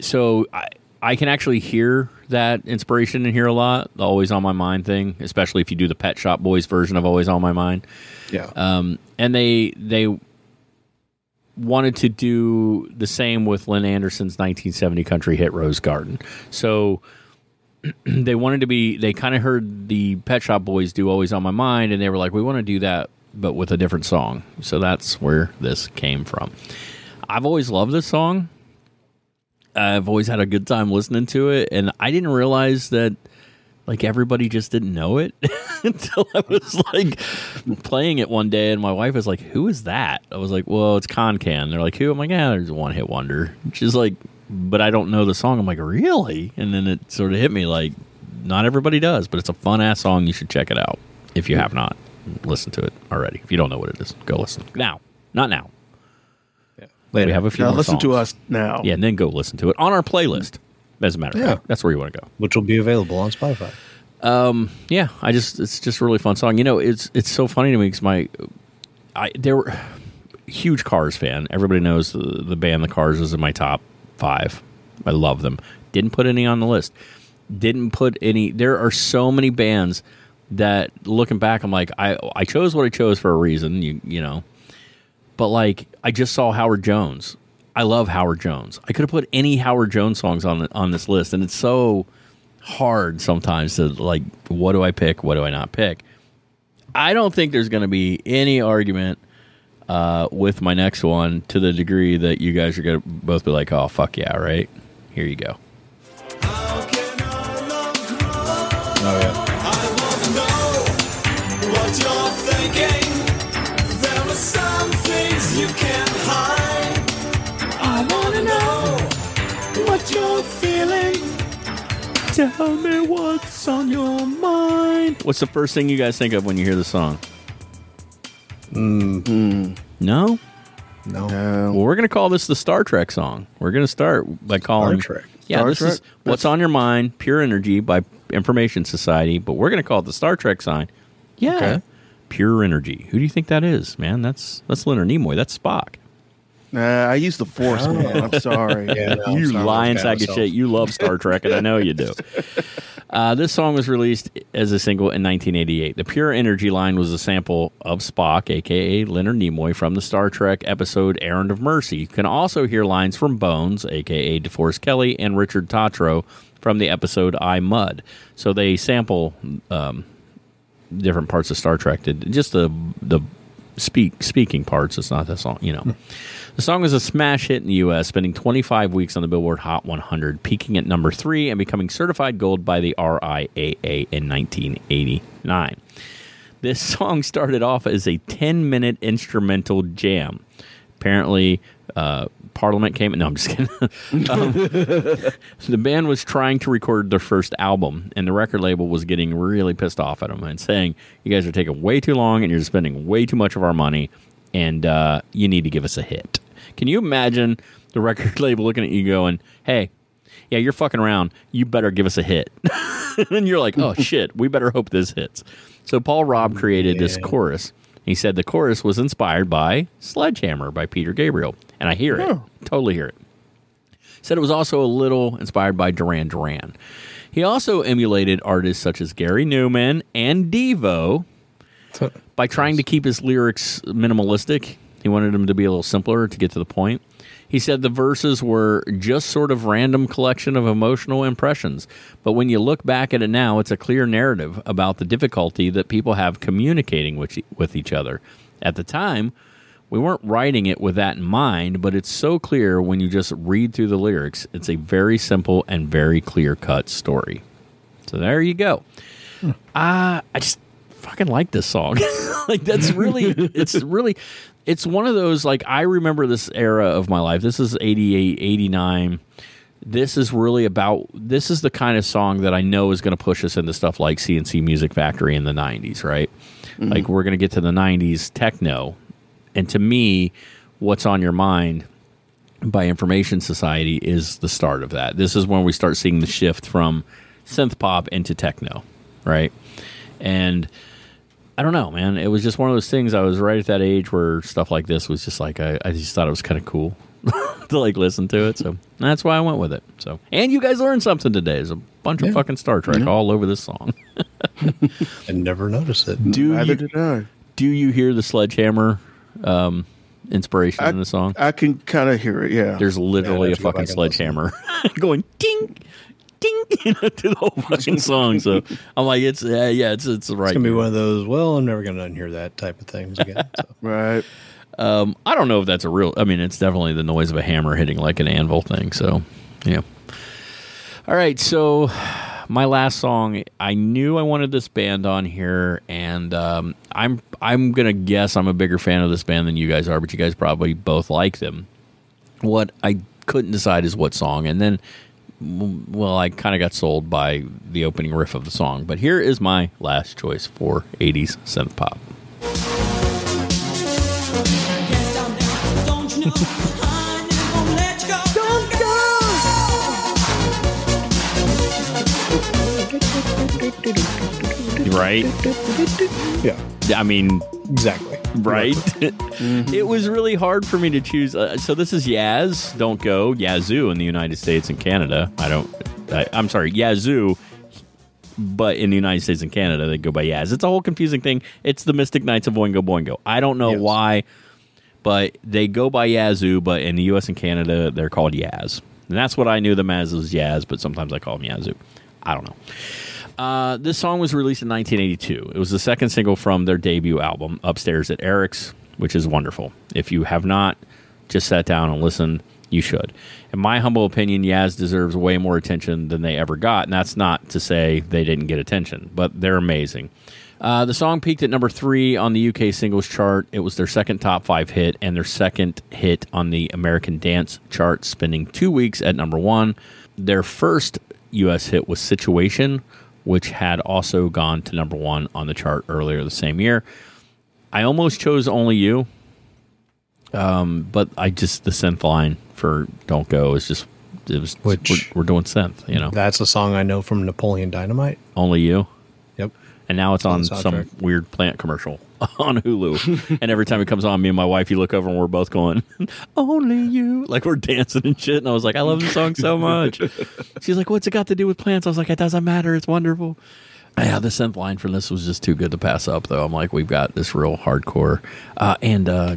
[LAUGHS] so I, I can actually hear that inspiration in here a lot. The always on my mind thing, especially if you do the Pet Shop Boys version of Always on My Mind. Yeah. Um, and they they wanted to do the same with Lynn Anderson's 1970 country hit Rose Garden. So [CLEARS THROAT] they wanted to be. They kind of heard the Pet Shop Boys do Always on My Mind, and they were like, we want to do that, but with a different song. So that's where this came from. I've always loved this song. I've always had a good time listening to it, and I didn't realize that like everybody just didn't know it [LAUGHS] until I was like playing it one day, and my wife was like, "Who is that?" I was like, "Well, it's Kon Kan." They're like, "Who?" I'm like, "Yeah, there's a one hit wonder." She's like, "But I don't know the song." I'm like, "Really?" And then it sort of hit me like, not everybody does, but it's a fun ass song. You should check it out if you have not listened to it already. If you don't know what it is, go listen now. Not now. Later. We have a few Now more listen to us now. Yeah, and then go listen to it on our playlist. As a matter of Yeah. fact, that's where you want to go. which will be available on Spotify. Um, yeah, I just it's just a really fun song. You know, it's it's so funny to me because my I there were huge Cars fan. Everybody knows the, the band The Cars is in my top five. I love them. Didn't put any on the list. Didn't put any. There are so many bands that looking back, I'm like I I chose what I chose for a reason. You you know, but like I just saw Howard Jones. I love Howard Jones. I could have put any Howard Jones songs on on this list, and it's so hard sometimes to like what do I pick, what do I not pick. I don't think there's going to be any argument uh, with my next one to the degree that you guys are going to both be like, "Oh fuck yeah!" Right here you go. Oh you can't hide. I wanna know what you're feeling. Tell me what's on your mind. What's the first thing you guys think of when you hear the song? Hmm. Hmm. No. No. No. Well, we're going to call this the Star Trek song. We're going to start by calling Trek. Yeah, Star this is Trek? what's on your mind. Pure Energy by Information Society, but we're going to call it the Star Trek sign. Yeah, Okay. Pure Energy. Who do you think that is, man? That's that's Leonard Nimoy. That's Spock. Nah, I use the force, man. I'm [LAUGHS] sorry. Yeah, no, you it's not lying sack of shit. You love Star Trek, and I know you do. [LAUGHS] Uh, this song was released as a single in 1988. The Pure Energy line was a sample of Spock, aka Leonard Nimoy, from the Star Trek episode Errand of Mercy. You can also hear lines from Bones, aka DeForest Kelley, and Richard Tatro from the episode I, Mudd. So they sample um, different parts of Star Trek. Did just the the speak speaking parts. It's not the song, you know. [LAUGHS] The song was a smash hit in the U.S., spending 25 weeks on the Billboard Hot 100, peaking at number three and becoming certified gold by the RIAA in 1989. This [LAUGHS] song started off as a 10 minute instrumental jam. Apparently, uh, Parliament came. No, I'm just kidding. [LAUGHS] um, [LAUGHS] the band was trying to record their first album, and the record label was getting really pissed off at them and saying, "You guys are taking way too long, and you're spending way too much of our money, and uh, you need to give us a hit." Can you imagine the record [LAUGHS] label looking at you going, "Hey, yeah, you're fucking around. You better give us a hit." and you're like, "Oh shit, we better hope this hits." So Paul Robb created this chorus. He said the chorus was inspired by Sledgehammer by Peter Gabriel, and I hear it, totally hear it. Said it was also a little inspired by Duran Duran. He also emulated artists such as Gary Numan and Devo by trying to keep his lyrics minimalistic. He wanted them to be a little simpler to get to the point. He said the verses were just sort of random collection of emotional impressions, but when you look back at it now, it's a clear narrative about the difficulty that people have communicating with with each other. At the time, we weren't writing it with that in mind, but it's so clear when you just read through the lyrics. It's a very simple and very clear cut story. So there you go. Uh, I just fucking like this song. [LAUGHS] like that's really it's really it's one of those like I remember this era of my life. This is 88, 89. This is really about this is the kind of song that I know is going to push us into stuff like C+C Music Factory in the 90s, right? Like we're going to get to the 90s techno. And to me, what's on your mind by Information Society is the start of that. This is when we start seeing the shift from synth pop into techno, right? And I don't know, man. It was just one of those things. I was right at that age where stuff like this was just like I, I just thought it was kind of cool [LAUGHS] to like listen to it. So that's why I went with it. So and you guys learned something today. There's a bunch of fucking Star Trek all over this song. [LAUGHS] I never noticed it. Do Neither you did I. do you hear the sledgehammer um, inspiration I, in the song? I can kind of hear it. Yeah. There's literally Yeah, a fucking I can listen. sledgehammer [LAUGHS] going ding, ding, [LAUGHS] you know, to the whole fucking song. So I'm like, it's uh, yeah, it's it's right. It's gonna be one of those. Well, I'm never gonna unhear that type of things again. So. [LAUGHS] right. Um, I don't know if that's a real. I mean, it's definitely the noise of a hammer hitting like an anvil thing. So, yeah. All right, so my last song, I knew I wanted this band on here, and um, I'm I'm gonna guess I'm a bigger fan of this band than you guys are, but you guys probably both like them. What I couldn't decide is what song, and then well, I kind of got sold by the opening riff of the song. But here is my last choice for '80s synth pop. Right? Yeah, I mean, exactly. right? [LAUGHS] it was really hard for me to choose. Uh, so this is Yaz, Don't Go, Yazoo in the United States and Canada. I don't. I, I'm sorry, Yazoo, but in the United States and Canada they go by Yaz. It's a whole confusing thing. It's the Mystic Knights of Boingo Boingo. I don't know Yes. why, but they go by Yazoo, but in the U.S. and Canada they're called Yaz. And that's what I knew them as was Yaz, but sometimes I call them Yazoo. I don't know. Uh, this song was released in 1982. It was the second single from their debut album, Upstairs at Eric's, which is wonderful. If you have not just sat down and listened, you should. In my humble opinion, Yaz deserves way more attention than they ever got, and that's not to say they didn't get attention, but they're amazing. Uh, the song peaked at number three on the UK singles chart. It was their second top five hit and their second hit on the American Dance chart, spending two weeks at number one. Their first US hit was Situation, which had also gone to number one on the chart earlier the same year. I almost chose Only You, um, but I just, the synth line for Don't Go is just, it was, Which- we're, we're doing synth, you know, That's a song I know from Napoleon Dynamite. Only You. Yep. and now it's on the some weird plant commercial [LAUGHS] on Hulu. and every time it comes on, me and my wife, you look over and we're both going, [LAUGHS] "Only you!" Like we're dancing and shit. And I was like, "I love the song so much." She's like, "What's it got to do with plants?" I was like, "It doesn't matter. It's wonderful." Yeah, the synth line for this was just too good to pass up, though. I'm like, we've got this real hardcore, uh, and uh,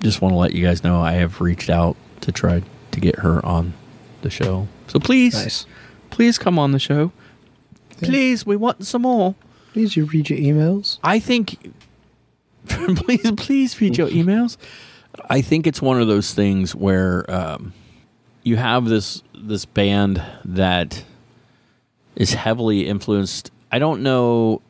just want to let you guys know I have reached out to try to get her on the show. So please, Nice. please come on the show. Please, we want some more. Please, you read your emails. I think [LAUGHS] please please read your [LAUGHS] emails. I think it's one of those things where um, you have this this band that is heavily influenced. I don't know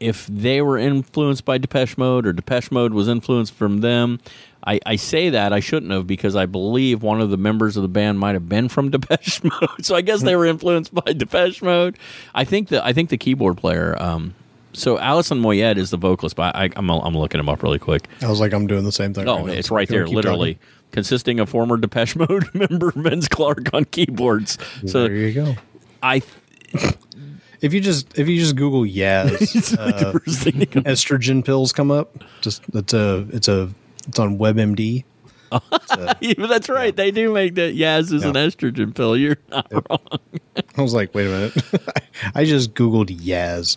if they were influenced by Depeche Mode or Depeche Mode was influenced from them. I, I say that I shouldn't have because I believe one of the members of the band might have been from [LAUGHS] Depeche Mode, so I guess they were influenced by Depeche Mode. I think the I think the keyboard player. Um, so Alison Moyet is the vocalist, but I, I'm I'm looking him up really quick. I was like, I'm doing the same thing. Oh, right it's right there, literally, consisting of former Depeche Mode [LAUGHS] member Vince Clarke on keyboards. So there you go. I If you just if you just Google Yaz, [LAUGHS] it's like the uh, estrogen pills come up. Just it's a it's a it's on WebMD. [LAUGHS] Yeah, that's right. They do make that. Yaz is an estrogen pill. You're not wrong. I was like, wait a minute. I just Googled Yaz.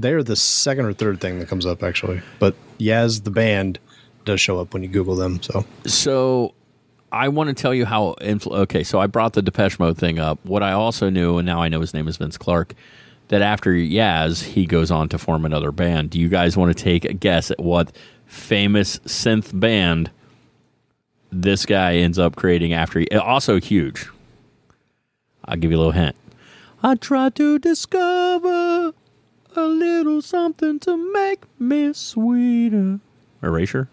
They're the second or third thing that comes up actually. But Yaz the band does show up when you Google them. So So I want to tell you how. Influ- okay, so I brought the Depeche Mode thing up. What I also knew, and now I know his name is Vince Clarke, that after Yaz, he goes on to form another band. Do you guys want to take a guess at what famous synth band this guy ends up creating after? He, also huge. I'll give you a little hint. I try to discover a little something to make me sweeter. Erasure?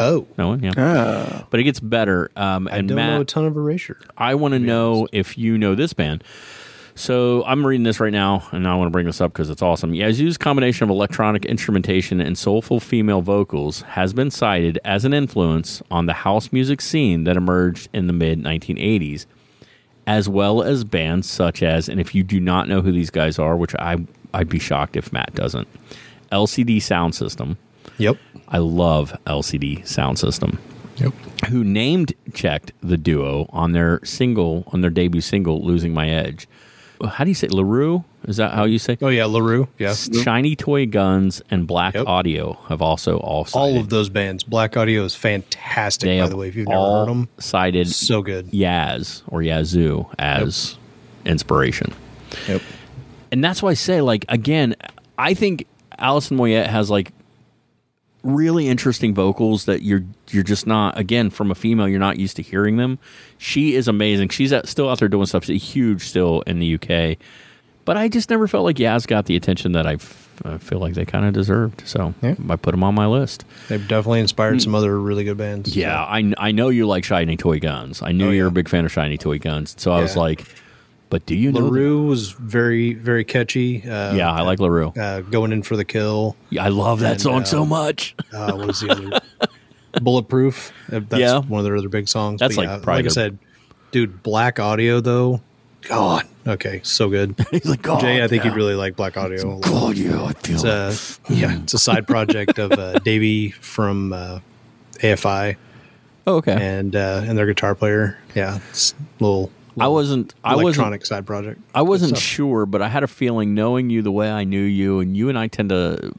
Oh. No one, yeah. Ah, But it gets better. Um, I don't Matt, know a ton of erasure. I want to know if you know this band. So I'm reading this right now, and I want to bring this up because it's awesome. Yazoo's combination of electronic instrumentation and soulful female vocals has been cited as an influence on the house music scene that emerged in the mid 1980s, as well as bands such as, and if you do not know who these guys are, which I I'd be shocked if Matt doesn't, LCD Sound System. Yep. I love LCD Sound System Yep. who named checked the duo on their single on their debut single losing my edge how do you say La Roux is that how you say Oh yeah, La Roux. Yeah. shiny toy guns and black Yep. audio have also all cited. All of those bands. Blaqk Audio is fantastic, they by the way. If you've never heard them, cited so good. yaz or yazoo as inspiration Yep. And that's why I say, like, again, I think Alison Moyet has like really interesting vocals that you're you're just not again from a female you're not used to hearing them. She is amazing. She's out, still out there doing stuff. She's huge still in the UK, but I just never felt like Yaz got the attention that I, feel like they kind of deserved. So Yeah. I put them on my list. They've definitely inspired mm. some other really good bands. Yeah, I, I know you like Shiny Toy Guns. I knew Oh, you're a big fan of Shiny Toy Guns. So I was like, but do you know? La Roux was very, very catchy. Uh, Yeah, I like La Roux. uh, going in for the kill. Yeah, I love that And, song uh, so much. Uh, what was the other? [LAUGHS] Bulletproof. That's Yeah. one of their other big songs. That's But like yeah, like I said, dude. Blaqk Audio though. God. Okay, so good. [LAUGHS] He's like, God, Jay, I think yeah. you'd really like Blaqk Audio. a. God, yeah, I feel It's it. a [LAUGHS] yeah, it's a side project of uh, Davey from uh, AFI Oh, okay. and uh, and their guitar player. Yeah, it's a little. I wasn't. I wasn't. electronic side project. I wasn't sure, but I had a feeling, knowing you the way I knew you, and you and I tend to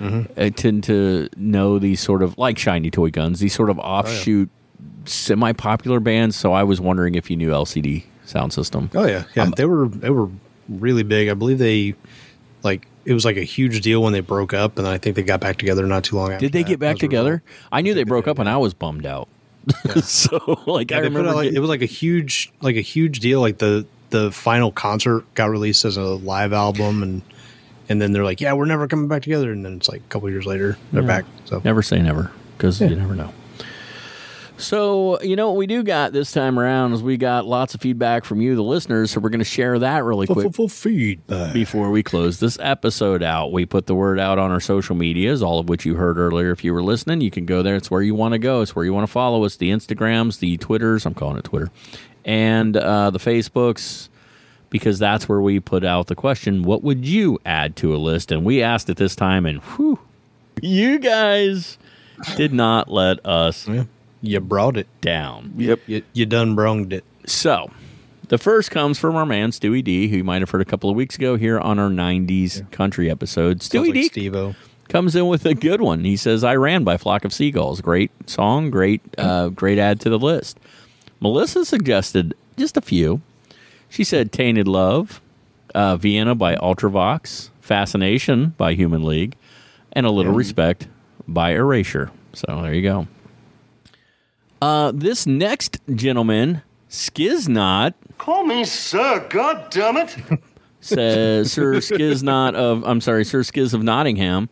Mm-hmm. I tend to know these sort of like shiny toy guns, these Oh, sort of offshoot, semi-popular bands. So I was wondering if you knew LCD Sound System. Oh yeah, yeah. they were they were really big. I believe they like it was like a huge deal when they broke up, and I think they got back together not too long after. Did they that, get back together? result. I knew they think they broke did, up, and I was bummed out. [LAUGHS] so like Yeah, I remember out, like, it was like a huge like a huge deal. Like the the final concert got released as a live album, and and then they're like, yeah, we're never coming back together. And then it's like a couple years later, they're Yeah. back. So Never say never, because you never know. So, you know what we do got this time around is we got lots of feedback from you, the listeners. So we're going to share that really quick full feedback. before we close this episode out. We put the word out on our social medias, all of which you heard earlier. If you were listening, you can go there. It's where you want to go. It's where you want to follow us. The Instagrams, the Twitters. I'm calling it Twitter, and uh, the Facebooks. Because that's where we put out the question: What would you add to a list? And we asked it this time, and whew, you guys did not let us Yeah. You brought it. down. Yep. You, you done brunged it. So, the first comes from our man Stewie D, who you might have heard a couple of weeks ago here on our '90s country episode. Stewie like D Steve-O. comes in with a good one. He says, "I ran by Flock of Seagulls. Great song, great, uh, great add to the list." Melissa suggested just a few. She said, "Tainted Love," uh, Vienna by Ultravox, Fascination by Human League, and A Little Respect by Erasure. So there you go. Uh, this next gentleman, Skiznot, Call me sir, god damn it. [LAUGHS] says Sir Skiznot of I'm sorry, Sir Skiz of Nottingham.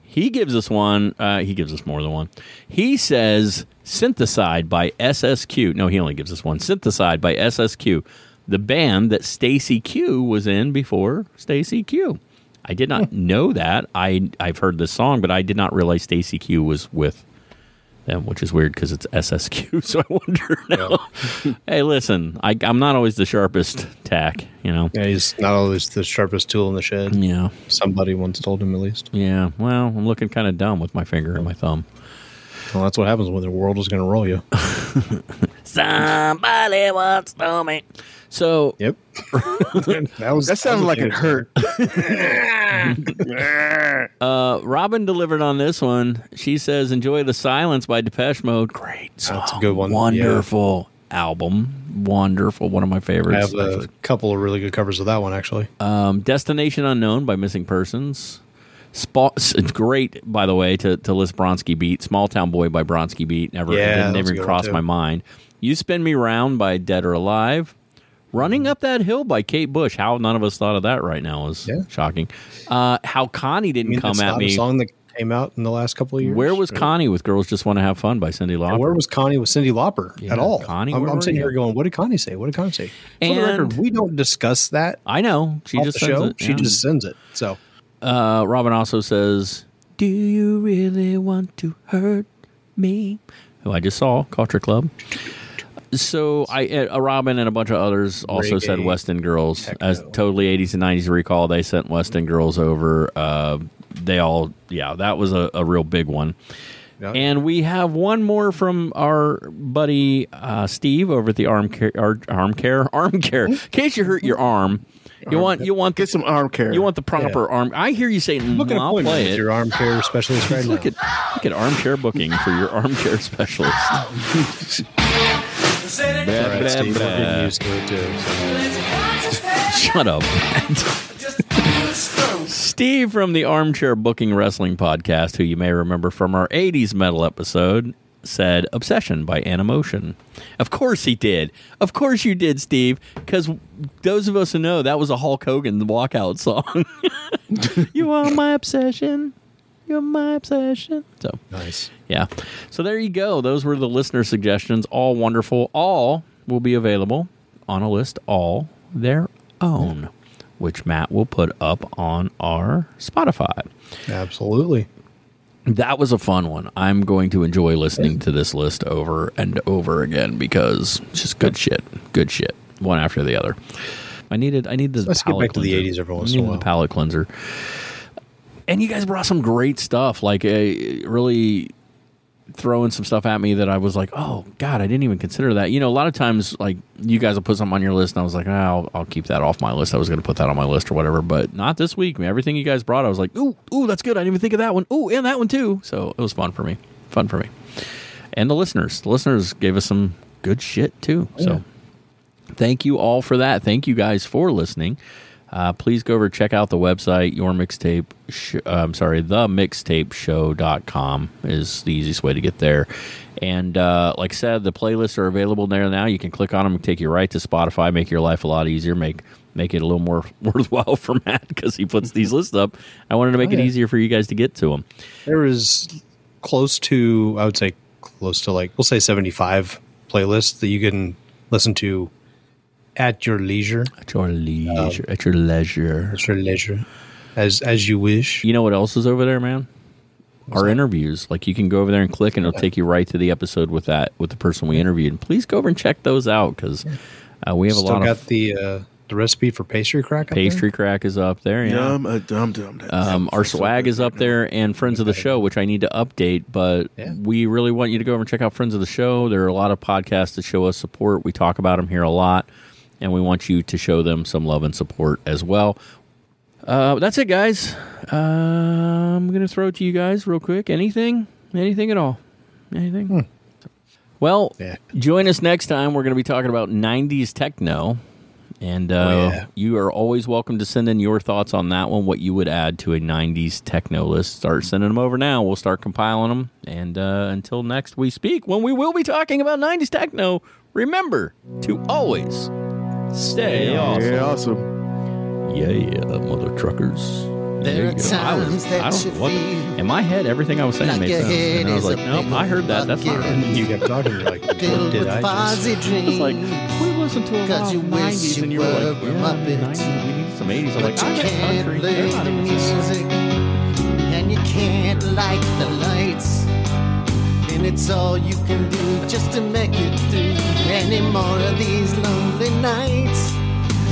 He gives us one. Uh, he gives us more than one. He says "Synthesized" by SSQ. No, he only gives us one. "Synthesized" by SSQ, the band that Stacey Q was in before Stacey Q. I did not [LAUGHS] know that. I I've heard this song, but I did not realize Stacey Q was with which is weird because it's SSQ. [LAUGHS] So I wonder now. hey, listen, I, I'm not always the sharpest tack, you know. Yeah, he's not always the sharpest tool in the shed. Yeah. Somebody once told him at least. Yeah, well, I'm looking kind of dumb with my finger and my thumb. Well, that's what happens when the world is going to roll you. [LAUGHS] Somebody once told me. So, Yep. [LAUGHS] that was That sounded like it hurt. [LAUGHS] [LAUGHS] uh, Robin delivered on this one. She says, "Enjoy the Silence" by Depeche Mode. Great song, That's a good one. Wonderful album, wonderful. One of my favorites. I favorites. have a actually. couple of really good covers of that one, actually. Um, Destination Unknown by Missing Persons. Spa- it's great, by the way, to, to list Bronski Beat. Small Town Boy by Bronski Beat. Never, Yeah, didn't that was a even cross my mind. You Spin Me Round by Dead or Alive. Running Up That Hill by Kate Bush. How none of us thought of that right now is Yeah. shocking. Uh, how Connie didn't mean, come at me. song that came out in the last couple of years. Where was Right? Connie with Girls Just Want to Have Fun by Cyndi Lauper? Where was Connie with Cyndi Lauper Yeah, at all? Connie, I'm, I'm sitting here going, "What did Connie say? What did Connie say?" For the record, we don't discuss that I know. She just sends show. it. She Yeah. just sends it. So Uh, Robin also says, "Do you really want to hurt me?" Who I just saw Culture Club. So I, uh, Robin and a bunch of others also said Reggae, West End Girls. As totally 80s and 90s recall, they sent West End Girls over. Uh, they all, yeah, that was a, a real big one. Yeah. And we have one more from our buddy uh, Steve over at the Arm Care. Ar- arm Care, [LAUGHS] Arm Care. In case you hurt your arm, you want you want the, Get some arm care. you want the proper arm. I hear you say, look at "Mm, "I'll play it." your armchair [LAUGHS] specialist right Look now. at look at armchair booking for your armchair specialist. [LAUGHS] Blah, blah, Steve, blah. used to it too. Shut up. Steve from the Armchair Booking Wrestling Podcast, who you may remember from our 80s metal episode, said Obsession by Animotion. Of course he did. Of course you did, Steve, because those of us who know that was a Hulk Hogan walkout song. [LAUGHS] you are my obsession. You're my obsession. So, Nice. yeah. So there you go. Those were the listener suggestions. All wonderful. All will be available on a list all their own, which Matt will put up on our Spotify. Absolutely. That was a fun one. I'm going to enjoy listening to this list over and over again because it's just good shit. Good shit. One after the other. I needed I need the Let's get back to the 80s every I once in a while. the palate cleanser. And you guys brought some great stuff, like a really throwing some stuff at me that I was like, oh god, I didn't even consider that. You know, a lot of times like you guys will put something on your list, and I was like, oh, I'll, I'll keep that off my list. I was going to put that on my list or whatever, but not this week. Man, everything you guys brought, I was like, ooh, ooh, that's good. I didn't even think of that one. Ooh, and that one too. So it was fun for me. Fun for me. And the listeners, the listeners gave us some good shit too. So thank you all for that. Thank you guys for listening. Uh, please go over check out the website, your mixtape. Sh- uh, I'm sorry, the mixtapeshow.com is the easiest way to get there. And uh, like I said, the playlists are available there now. You can click on them and take you right to Spotify, make your life a lot easier, make make it a little more [LAUGHS] worthwhile for Matt because he puts these lists up. I wanted to make Oh, it easier for you guys to get to them. There is close to, I would say, close to like, we'll say 75 playlists that you can listen to at your leisure. At your leisure. at your leisure. At your leisure. As, as you wish. You know what else is over there, man? Our interviews. Like you can go over there and click, and it'll take you right to the episode with that with the person we interviewed. And please go over and check those out because uh, we have a lot got of the uh, the recipe for pastry crack. up there? pastry crack is up there. Yeah. Dum, uh, dum, dum, dum. Um, our swag is up there and friends of the show, which I need to update. But Yeah. we really want you to go over and check out friends of the show. There are a lot of podcasts that show us support. We talk about them here a lot, and we want you to show them some love and support as well. Uh, that's it, guys. Uh, I'm gonna throw it to you guys real quick. Anything? Anything at all? Anything? Well, Yeah. join us next time. We're going to be talking about 90s techno. And uh, Oh, yeah. you are always welcome to send in your thoughts on that one, what you would add to a 90s techno list. Start sending them over now. We'll start compiling them. And uh, until next we speak, when we will be talking about 90s techno, remember to always stay awesome. Yeah, awesome. Yeah, mother truckers. There you are go. times I that I you don't, what, feel in my head, everything I was saying like made sense. head And I was like, a nope, I heard that. That's not bucket. right. You kept [LAUGHS] talking. You're like, what filled did with I just? fuzzy dreams. It's like we listened to a lot of you wish 90s, you and you were were like, yeah, Muppet. 90s, we need some 80s. I'm like, I you got can't country. play They're not the even music, and you can't light the lights. And it's all you can do just to make it through any more of these lonely nights.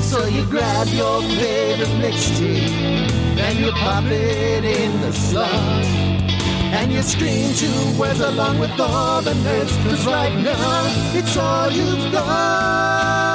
So you grab your favorite mixtape and you pop it in the slot. And you scream two words along with all the nerds. Cause right now, it's all you've got.